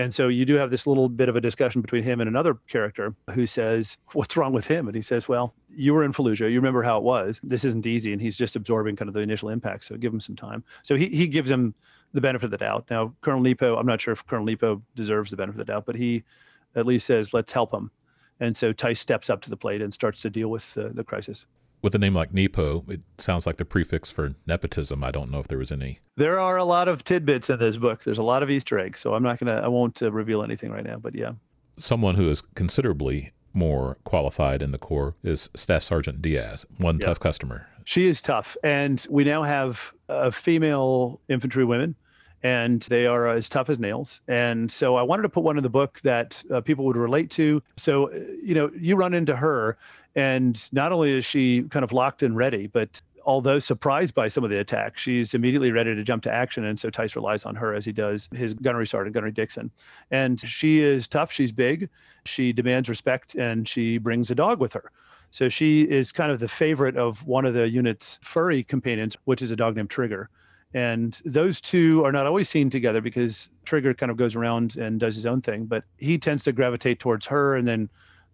And so you do have this little bit of a discussion between him and another character who says, What's wrong with him? And he says, Well, you were in Fallujah. You remember how it was. This isn't easy. And he's just absorbing kind of the initial impact. So give him some time. So he, he gives him the benefit of the doubt. Now, Colonel Nepo, I'm not sure if Colonel Nepo deserves the benefit of the doubt, but he at least says, Let's help him. And so Tice steps up to the plate and starts to deal with uh, the crisis with a name like Nepo, it sounds like the prefix for nepotism. I don't know if there was any. There are a lot of tidbits in this book. There's a lot of Easter eggs, so I'm not gonna, I won't uh, reveal anything right now. But yeah, someone who is considerably more qualified in the Corps is Staff Sergeant Diaz, one tough customer. She is tough, and we now have uh, female infantry women and they are as tough as nails. And so I wanted to put one in the book that uh, people would relate to. So, uh, you know, you run into her and not only is she kind of locked and ready, but although surprised by some of the attack, she's immediately ready to jump to action. And so Tice relies on her as he does his gunnery sergeant, Gunnery Dixon. And she is tough, she's big, she demands respect, and she brings a dog with her. So she is kind of the favorite of one of the unit's furry companions, which is a dog named Trigger. And those two are not always seen together because Trigger kind of goes around and does his own thing, but he tends to gravitate towards her and then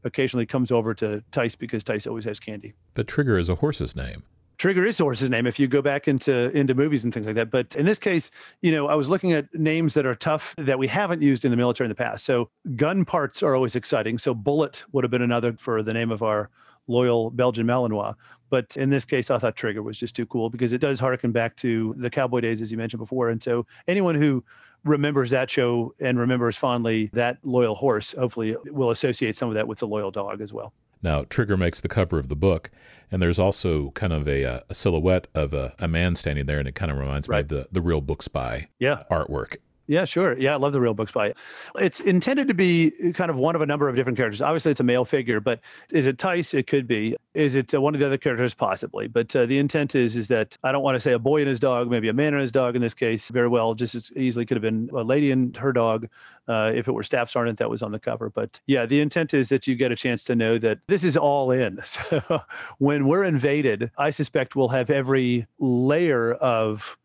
occasionally comes over to Tice because Tice always has candy. But Trigger is a horse's name. Trigger is a horse's name if you go back into into movies and things like that. But in this case, you know, I was looking at names that are tough that we haven't used in the military in the past. So gun parts are always exciting. So Bullet would have been another for the name of our loyal Belgian Malinois. But in this case, I thought Trigger was just too cool because it does harken back to the cowboy days, as you mentioned before. And so anyone who remembers that show and remembers fondly that loyal horse, hopefully will associate some of that with the loyal dog as well. Now, Trigger makes the cover of the book, and there's also kind of a, uh, a silhouette of a, a, man standing there, and it kind of reminds right. me of the, the real Book Spy yeah. artwork. Yeah, sure. Yeah, I love the real Book Spy. It's intended to be kind of one of a number of different characters. Obviously, it's a male figure, but is it Tice? It could be. Is it uh, one of the other characters? Possibly. But uh, the intent is is that I don't want to say a boy and his dog, maybe a man and his dog in this case. Very well, just as easily could have been a lady and her dog. Uh, if it were Staff Sergeant that was on the cover. But yeah, the intent is that you get a chance to know that this is all in. So when we're invaded, I suspect we'll have every layer of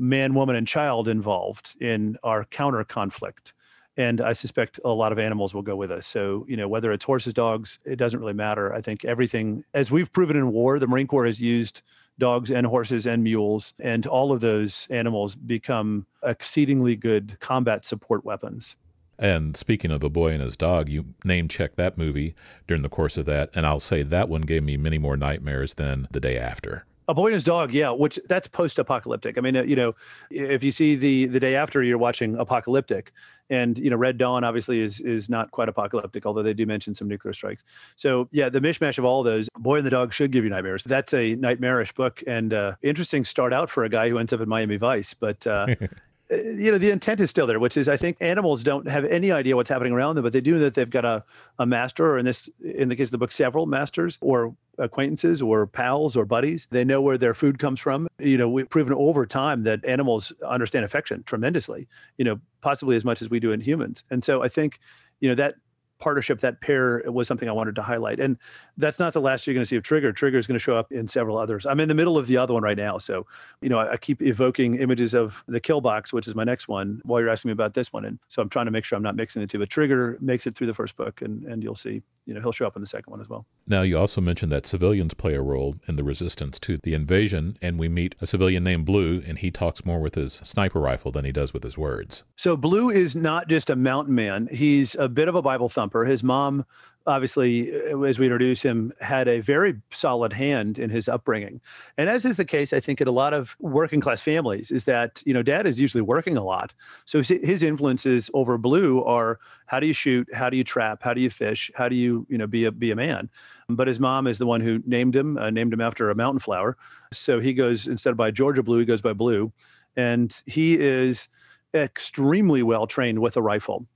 man, woman, and child involved in our counter conflict. And I suspect a lot of animals will go with us. So, you know, whether it's horses, dogs, it doesn't really matter. I think everything, as we've proven in war, the Marine Corps has used dogs and horses and mules, and all of those animals become exceedingly good combat support weapons. And speaking of a boy and his dog, you name check that movie during the course of that, and I'll say that one gave me many more nightmares than the day after. A Boy and His Dog, yeah, which that's post-apocalyptic. I mean, uh, you know, if you see the the day after, you're watching apocalyptic, and you know, Red Dawn obviously is is not quite apocalyptic, although they do mention some nuclear strikes. So yeah, the mishmash of all those, Boy and the Dog should give you nightmares. That's a nightmarish book and uh, interesting start out for a guy who ends up in Miami Vice, but. Uh, uh, you know the intent is still there which is i think animals don't have any idea what's happening around them but they do that they've got a, a master or in this in the case of the book several masters or acquaintances or pals or buddies they know where their food comes from you know we've proven over time that animals understand affection tremendously you know possibly as much as we do in humans and so i think you know that partnership, that pair was something I wanted to highlight. And that's not the last you're going to see of Trigger. Trigger is going to show up in several others. I'm in the middle of the other one right now. So, you know, I, keep evoking images of the kill box, which is my next one, while you're asking me about this one. And so I'm trying to make sure I'm not mixing the two. But Trigger makes it through the first book, and, and you'll see, you know, he'll show up in the second one as well. Now, you also mentioned that civilians play a role in the resistance to the invasion. And we meet a civilian named Blue, and he talks more with his sniper rifle than he does with his words. So, Blue is not just a mountain man, he's a bit of a Bible thumper. His mom obviously, uh, as we introduce him, had a very solid hand in his upbringing. And as is the case, I think, in a lot of working class families, is that, you know, dad is usually working a lot. So his influences over Blue are how do you shoot? How do you trap? How do you fish? How do you, you know, be a, be a man? But his mom is the one who named him, uh, named him after a mountain flower. So he goes, instead of by Georgia Blue, he goes by Blue. And he is extremely well trained with a rifle.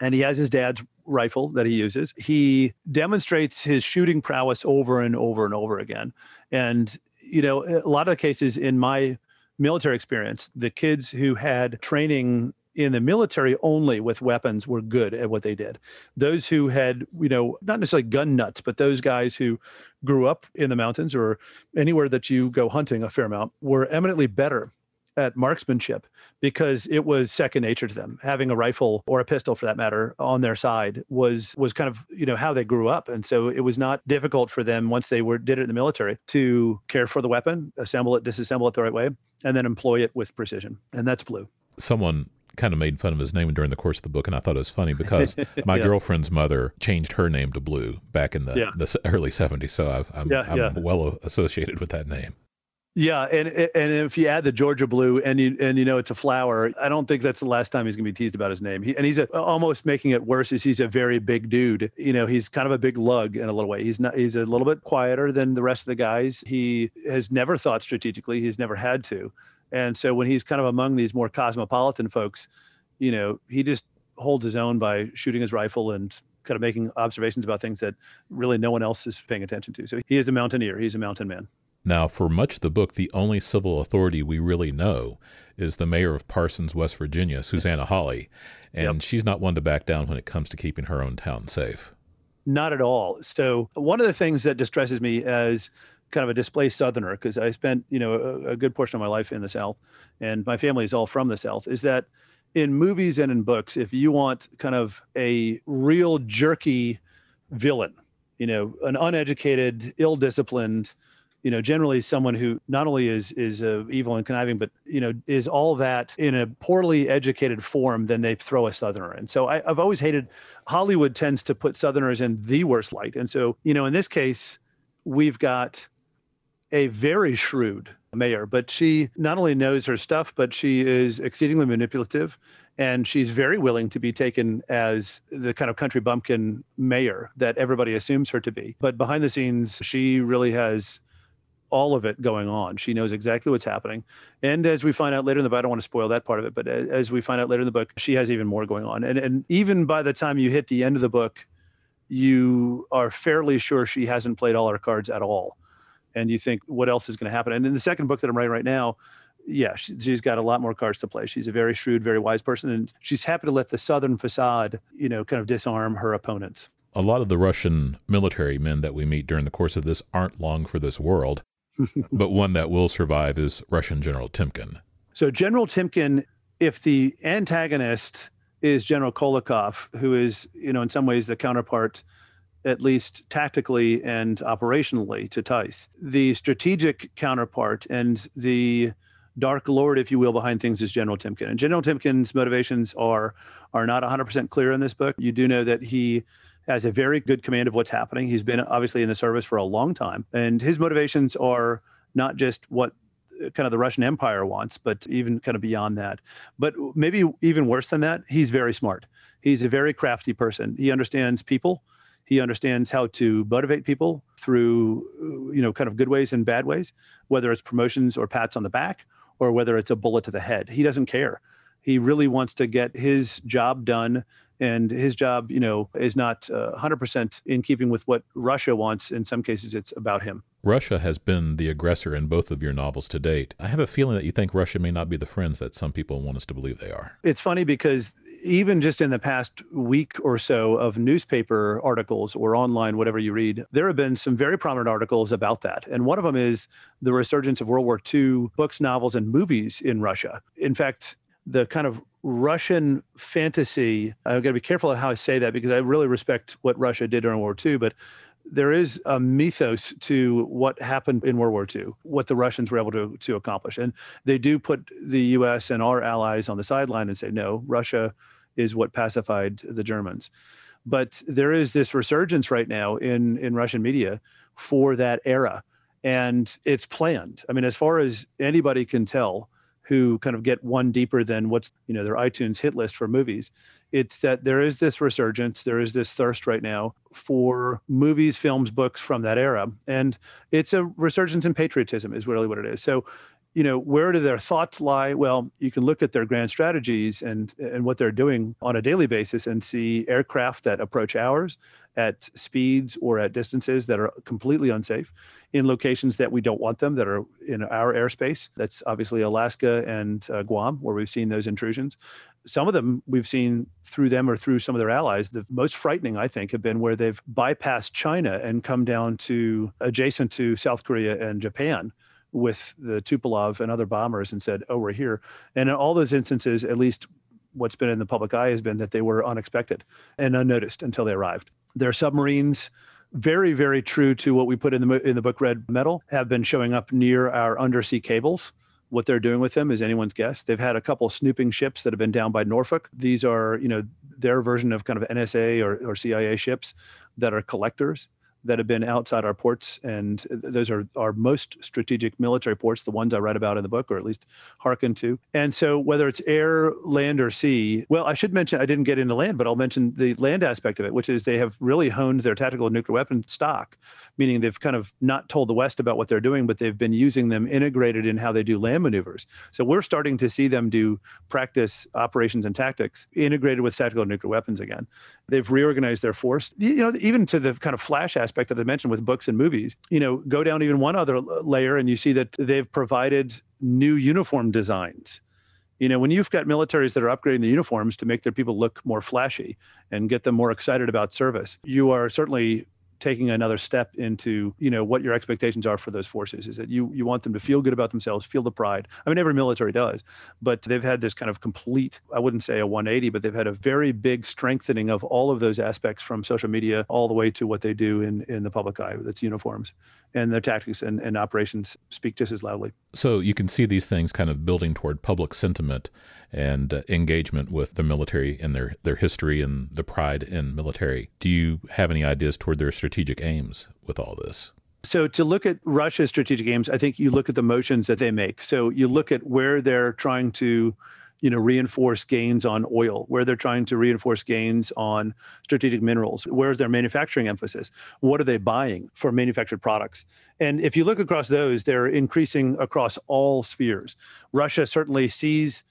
And he has his dad's rifle that he uses. He demonstrates his shooting prowess over and over and over again. And, you know, a lot of the cases in my military experience, the kids who had training in the military only with weapons were good at what they did. Those who had, you know, not necessarily gun nuts, but those guys who grew up in the mountains or anywhere that you go hunting a fair amount were eminently better at marksmanship because it was second nature to them having a rifle or a pistol for that matter on their side was was kind of you know how they grew up and so it was not difficult for them once they were did it in the military to care for the weapon assemble it disassemble it the right way and then employ it with precision and that's blue someone kind of made fun of his name during the course of the book, and I thought it was funny because my yeah. girlfriend's mother changed her name to Blue back in the, yeah. the early '70s. So i am yeah, I'm well associated with that name. Yeah, and and if you add the Georgia blue and you and you know it's a flower, I don't think that's the last time he's going to be teased about his name. He, and he's a, almost making it worse. Is he's a very big dude. You know, he's kind of a big lug in a little way. He's not. He's a little bit quieter than the rest of the guys. He has never thought strategically. He's never had to. And so when he's kind of among these more cosmopolitan folks, you know, he just holds his own by shooting his rifle and kind of making observations about things that really no one else is paying attention to. So he is a mountaineer. He's a mountain man. Now, for much of the book, the only civil authority we really know is the mayor of Parsons, West Virginia, Susanna Hawley. And yep. she's not one to back down when it comes to keeping her own town safe. Not at all. So, one of the things that distresses me as kind of a displaced southerner because i spent you know a, a, good portion of my life in the south and my family is all from the south is that in movies and in books if you want kind of a real jerky villain you know an uneducated ill-disciplined you know generally someone who not only is is uh, evil and conniving but you know is all that in a poorly educated form then they throw a southerner and so I, i've always hated hollywood tends to put southerners in the worst light and so you know in this case we've got a very shrewd mayor, but she not only knows her stuff, but she is exceedingly manipulative and she's very willing to be taken as the kind of country bumpkin mayor that everybody assumes her to be. But behind the scenes, she really has all of it going on. She knows exactly what's happening. And as we find out later in the book, I don't want to spoil that part of it, but as we find out later in the book, she has even more going on. And, and even by the time you hit the end of the book, you are fairly sure she hasn't played all her cards at all and you think what else is going to happen and in the second book that i'm writing right now yeah she, has got a lot more cards to play she's a very shrewd very wise person and she's happy to let the southern facade you know kind of disarm her opponents a lot of the russian military men that we meet during the course of this aren't long for this world but one that will survive is russian general timkin so general timkin if the antagonist is general kolokhov who is you know in some ways the counterpart at least tactically and operationally to Tice. The strategic counterpart and the dark lord, if you will, behind things is General Timkin. And General Timkin's motivations are are not 100% clear in this book. You do know that he has a very good command of what's happening. He's been obviously in the service for a long time, and his motivations are not just what uh, kind of the Russian Empire wants, but even kind of beyond that. But maybe even worse than that, he's very smart. He's a very crafty person. He understands people. He understands how to motivate people through, uh, you know, kind of good ways and bad ways, whether it's promotions or pats on the back or whether it's a bullet to the head. He doesn't care. He really wants to get his job done and his job, you know, is not uh, 100% in keeping with what Russia wants. In some cases, it's about him. Russia has been the aggressor in both of your novels to date. I have a feeling that you think Russia may not be the friends that some people want us to believe they are. It's funny because even just in the past week or so of newspaper articles or online, whatever you read, there have been some very prominent articles about that. And one of them is the resurgence of World War II books, novels, and movies in Russia. In fact, the kind of Russian fantasy, I've got to be careful of how I say that because I really respect what Russia did during World War II, but there is a mythos to what happened in World War II, what the Russians were able to, to accomplish. And they do put the US and our allies on the sideline and say, no, Russia is what pacified the Germans. But there is this resurgence right now in, in Russian media for that era. And it's planned. I mean, as far as anybody can tell, who kind of get one deeper than what's you know their iTunes hit list for movies. It's that there is this resurgence, there is this thirst right now for movies, films, books from that era, and it's a resurgence in patriotism is really what it is. So you know, where do their thoughts lie? Well, you can look at their grand strategies and and what they're doing on a daily basis and see aircraft that approach ours at speeds or at distances that are completely unsafe in locations that we don't want them that are in our airspace. That's obviously Alaska and uh, Guam where we've seen those intrusions. Some of them we've seen through them or through some of their allies. The most frightening, I think, have been where they've bypassed China and come down to adjacent to South Korea and Japan with the Tupolev and other bombers and said, "Oh, we're here." And in all those instances, at least what's been in the public eye has been that they were unexpected and unnoticed until they arrived. Their submarines, very, very true to what we put in the in the book Red Metal, have been showing up near our undersea cables. What they're doing with them is anyone's guess. They've had a couple snooping ships that have been down by Norfolk. These are, you know, their version of kind of NSA or, or CIA ships that are collectors that have been outside our ports, and those are our most strategic military ports, the ones I read about in the book, or at least hearken to. And so, whether it's air, land, or sea, well, I should mention I didn't get into land, but I'll mention the land aspect of it, which is they have really honed their tactical nuclear weapon stock, meaning they've kind of not told the West about what they're doing, but they've been using them integrated in how they do land maneuvers. So we're starting to see them do practice operations and tactics integrated with tactical nuclear weapons again. They've reorganized their force, you know, even to the kind of flash aspect that I mentioned with books and movies. You know, go down even one other layer and you see that they've provided new uniform designs. You know, when you've got militaries that are upgrading the uniforms to make their people look more flashy and get them more excited about service, you are certainly taking another step into you know what your expectations are for those forces. Is that you you want them to feel good about themselves feel the pride? I mean every military does but they've had this kind of complete i wouldn't say a 180 but they've had a very big strengthening of all of those aspects from social media all the way to what they do in in the public eye with its uniforms. And their tactics and, and operations speak just as loudly so you can see these things kind of building toward public sentiment and uh, engagement with the military and their, their history and the pride in military. Do you have any ideas toward their strategic aims with all this? So, to look at Russia's strategic aims, I think you look at the motions that they make. So, you look at where they're trying to you know reinforce gains on oil where they're trying to reinforce gains on strategic minerals where's their manufacturing emphasis what are they buying for manufactured products and if you look across those they're increasing across all spheres russia certainly sees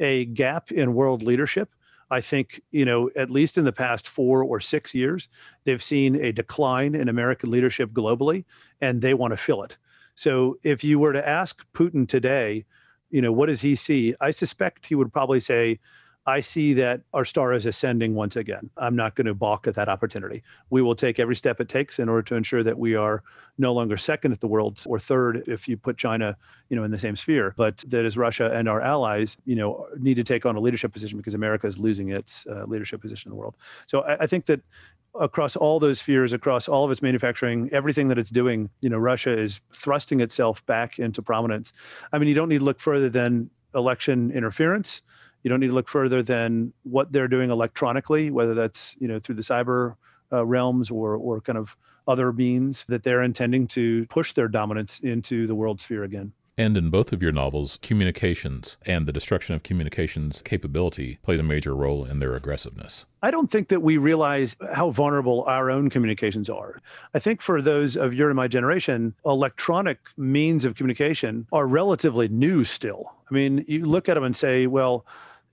a gap in world leadership. I think, you know, at least in the past four or six years, they've seen a decline in American leadership globally, and they want to fill it. So if you were to ask Putin today, you know, what does he see? I suspect he would probably say, I see that our star is ascending once again. I'm not going to balk at that opportunity. We will take every step it takes in order to ensure that we are no longer second at the world or third if you put China, you know, in the same sphere, but that is Russia and our allies, you know, need to take on a leadership position because America is losing its uh, leadership position in the world. So I, I think that across all those spheres, across all of its manufacturing, everything that it's doing, you know, Russia is thrusting itself back into prominence. I mean, you don't need to look further than election interference you don't need to look further than what they're doing electronically, whether that's you know through the cyber uh, realms or or kind of other means that they're intending to push their dominance into the world sphere again. And in both of your novels, communications and the destruction of communications capability plays a major role in their aggressiveness. I don't think that we realize how vulnerable our own communications are. I think for those of your and my generation, electronic means of communication are relatively new still. I mean, you look at them and say, well,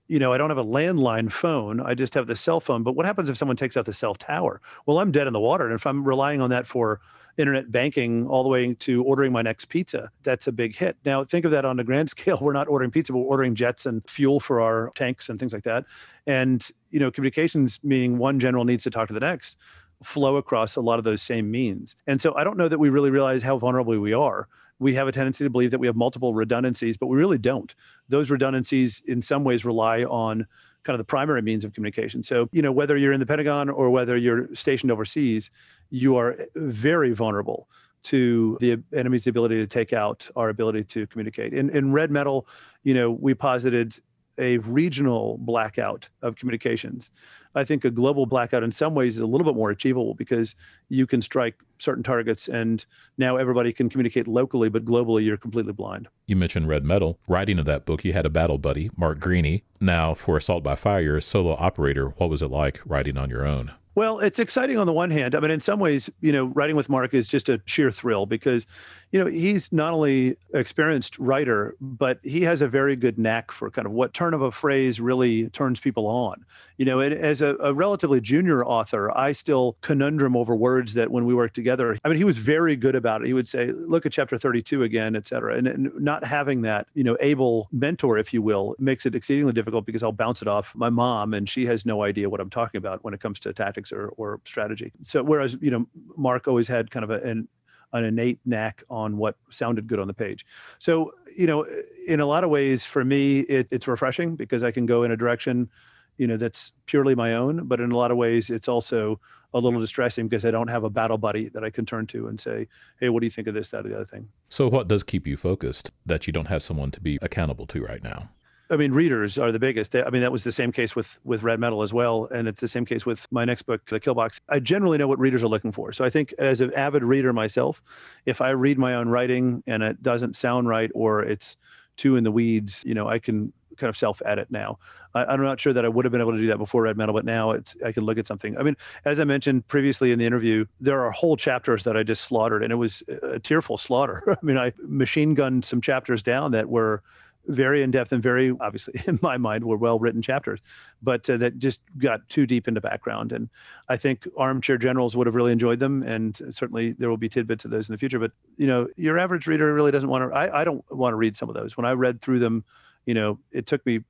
you know, I don't have a landline phone. I just have the cell phone. But what happens if someone takes out the cell tower? Well, I'm dead in the water. And if I'm relying on that for internet banking all the way to ordering my next pizza, that's a big hit. Now, think of that on a grand scale. We're not ordering pizza, but we're ordering jets and fuel for our tanks and things like that. And, you know, communications, meaning one general needs to talk to the next, flow across a lot of those same means. And so I don't know that we really realize how vulnerable we are we have a tendency to believe that we have multiple redundancies, but we really don't. Those redundancies, in some ways, rely on kind of the primary means of communication. So, you know, whether you're in the Pentagon or whether you're stationed overseas, you are very vulnerable to the enemy's ability to take out our ability to communicate. In, in Red Metal, you know, we posited a regional blackout of communications. I think a global blackout in some ways is a little bit more achievable because you can strike certain targets and now everybody can communicate locally, but globally you're completely blind. You mentioned Red Metal. Writing of that book, you had a battle buddy, Mark Greaney. Now, for Assault by Fire, you're a solo operator. What was it like writing on your own? Well, it's exciting on the one hand. I mean, in some ways, you know, writing with Mark is just a sheer thrill because, you know, he's not only experienced writer, but he has a very good knack for kind of what turn of a phrase really turns people on. You know, as a, a relatively junior author, I still conundrum over words that when we worked together, I mean, he was very good about it. He would say, look at chapter 32 again, et cetera. And, and not having that, you know, able mentor, if you will, makes it exceedingly difficult because I'll bounce it off my mom and she has no idea what I'm talking about when it comes to tactics or, or strategy. So whereas, you know, Mark always had kind of a, an an innate knack on what sounded good on the page. So, you know, in a lot of ways, for me, it, it's refreshing because I can go in a direction, you know, that's purely my own. But in a lot of ways, it's also a little distressing because I don't have a battle buddy that I can turn to and say, hey, what do you think of this, that, or the other thing? So, what does keep you focused that you don't have someone to be accountable to right now? I mean, readers are the biggest. I mean, that was the same case with with Red Metal as well, and it's the same case with my next book, The Kill Box. I generally know what readers are looking for. So I think, as an avid reader myself, if I read my own writing and it doesn't sound right or it's too in the weeds, you know, I can kind of self edit now. I, am not sure that I would have been able to do that before Red Metal, but now it's I can look at something. I mean, as I mentioned previously in the interview, there are whole chapters that I just slaughtered, and it was a tearful slaughter. I mean, I machine gunned some chapters down that were very in depth and very obviously in my mind were well written chapters, but uh, that just got too deep into background. And I think armchair generals would have really enjoyed them, and certainly there will be tidbits of those in the future. But you know, your average reader really doesn't want to. I, I don't want to read some of those. When I read through them, you know, it took me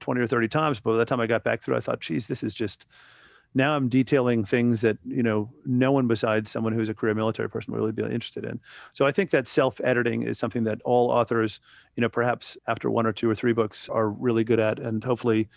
20 or 30 times, but by the time I got back through, I thought, geez, this is just now I'm detailing things that you know no one besides someone who's a career military person would really be interested in. So I think that self-editing is something that all authors, you know, perhaps after one or two or three books, are really good at, and hopefully,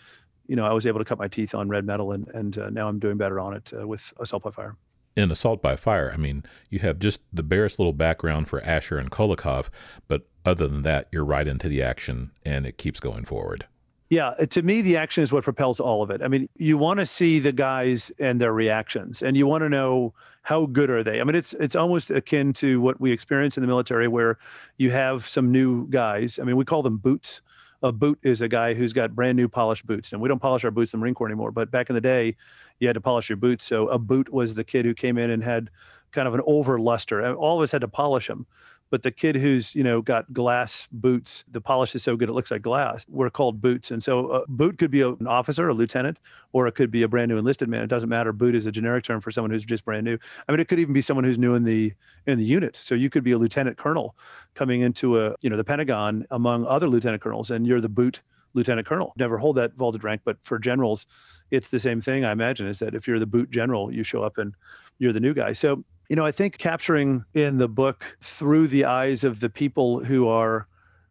you know, I was able to cut my teeth on Red Metal, and and uh, now I'm doing better on it uh, with Assault by Fire. In Assault by Fire, I mean, you have just the barest little background for Asher and Kolokhov, but other than that, you're right into the action, and it keeps going forward. Yeah, uh, to me, the action is what propels all of it. I mean, you want to see the guys and their reactions, and you want to know how good are they. I mean, it's it's almost akin to what we experience in the military, where you have some new guys. I mean, we call them boots. A boot is a guy who's got brand new polished boots, and we don't polish our boots in the Marine Corps anymore. But back in the day, you had to polish your boots. So a boot was the kid who came in and had kind of an over luster. All of us had to polish them but the kid who's you know got glass boots the polish is so good it looks like glass we're called boots. And so a boot could be an officer a lieutenant or it could be a brand new enlisted man. It doesn't matter. Boot is a generic term for someone who's just brand new. I mean it could even be someone who's new in the in the unit. So you could be a lieutenant colonel coming into a you know the pentagon among other lieutenant colonels and you're the boot lieutenant colonel. Never hold that vaulted rank but for generals it's the same thing i imagine is that if you're the boot general you show up and you're the new guy. So you know, I think capturing in the book through the eyes of the people who are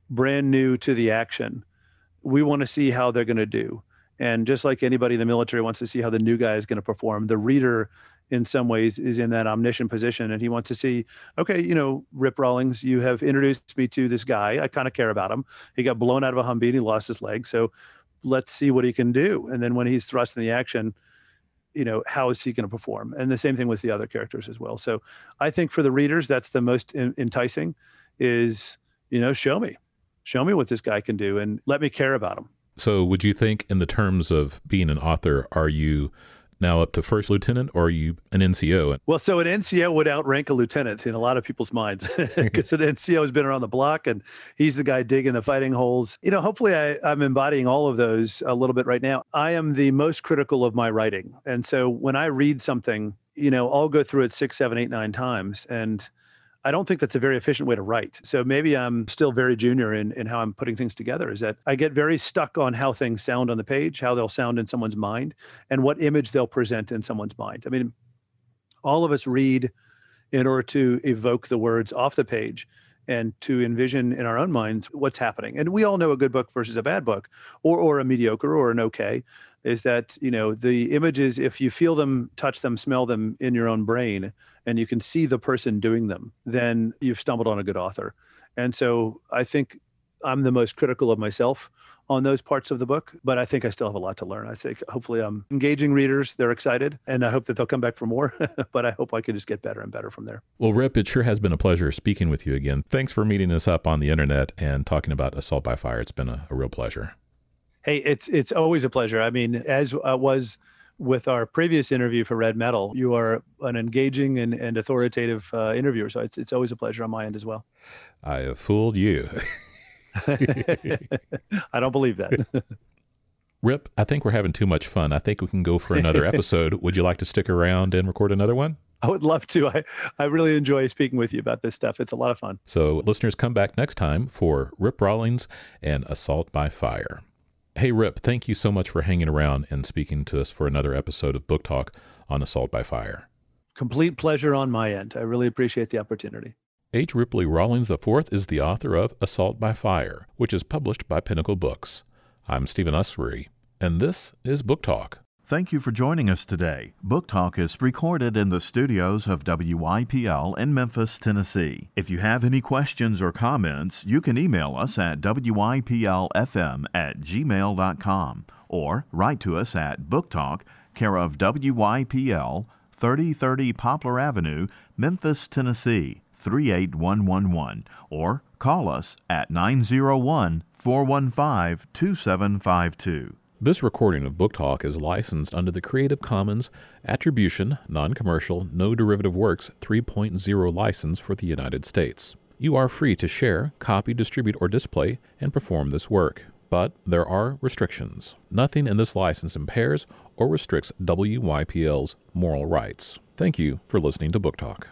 brand new to the action, we want to see how they're going to do. And just like anybody in the military wants to see how the new guy is going to perform, the reader in some ways is in that omniscient position and he wants to see okay you know rip rawlings you have introduced me to this guy. I kind of care about him. He got blown out of a humvee he lost his leg. So let's see what he can do. And then when he's thrust in the action you know how is he going to perform? And the same thing with the other characters as well. So i think for the readers that's the most enticing is you know show me show me what this guy can do and let me care about him. So would you think in the terms of being an author are you now up to first lieutenant or are you an NCO? Well, so an NCO would outrank a lieutenant in a lot of people's minds because an NCO has been around the block and he's the guy digging the fighting holes. You know, hopefully I, I'm embodying all of those a little bit right now. I am the most critical of my writing. And so when I read something, you know, I'll go through it six, seven, eight, nine times. And I don't think that's a very efficient way to write. So maybe I'm still very junior in, in how I'm putting things together is that I get very stuck on how things sound on the page, how they'll sound in someone's mind, and what image they'll present in someone's mind. I mean, all of us read in order to evoke the words off the page and to envision in our own minds what's happening. And we all know a good book versus a bad book or or a mediocre or an okay is that you know the images if you feel them touch them smell them in your own brain and you can see the person doing them then you've stumbled on a good author. And so i think i'm the most critical of myself on those parts of the book but i think i still have a lot to learn. I think hopefully i'm engaging readers they're excited and i hope that they'll come back for more but i hope i can just get better and better from there. Well rip it sure has been a pleasure speaking with you again. Thanks for meeting us up on the internet and talking about assault by fire. It's been a, a real pleasure Hey, it's it's always a pleasure. I mean, as uh, was with our previous interview for Red Metal. You are an engaging and, and authoritative uh, interviewer, so it's, it's always a pleasure on my end as well. I have fooled you. I don't believe that. Rip, I think we're having too much fun. I think we can go for another episode. Would you like to stick around and record another one? I would love to. I, I really enjoy speaking with you about this stuff. It's a lot of fun. So, listeners, come back next time for Rip Rawlings and Assault by Fire. Hey, Rip, thank you so much for hanging around and speaking to us for another episode of Book Talk on Assault by Fire. Complete pleasure on my end. I really appreciate the opportunity. H. Ripley Rawlings IV is the author of Assault by Fire, which is published by Pinnacle Books. I'm Stephen Usery, and this is Book Talk. Thank you for joining us today. Book Talk is recorded in the studios of WYPL in Memphis, Tennessee. If you have any questions or comments, you can email us at WYPLFM at gmail.com or write to us at Book Talk, care of WYPL, 3030 Poplar Avenue, Memphis, Tennessee, 38111, or call us at 901 415 2752. This recording of Book Talk is licensed under the Creative Commons Attribution, Non Commercial, No Derivative Works 3.0 license for the United States. You are free to share, copy, distribute, or display and perform this work, but there are restrictions. Nothing in this license impairs or restricts WYPL's moral rights. Thank you for listening to Book Talk.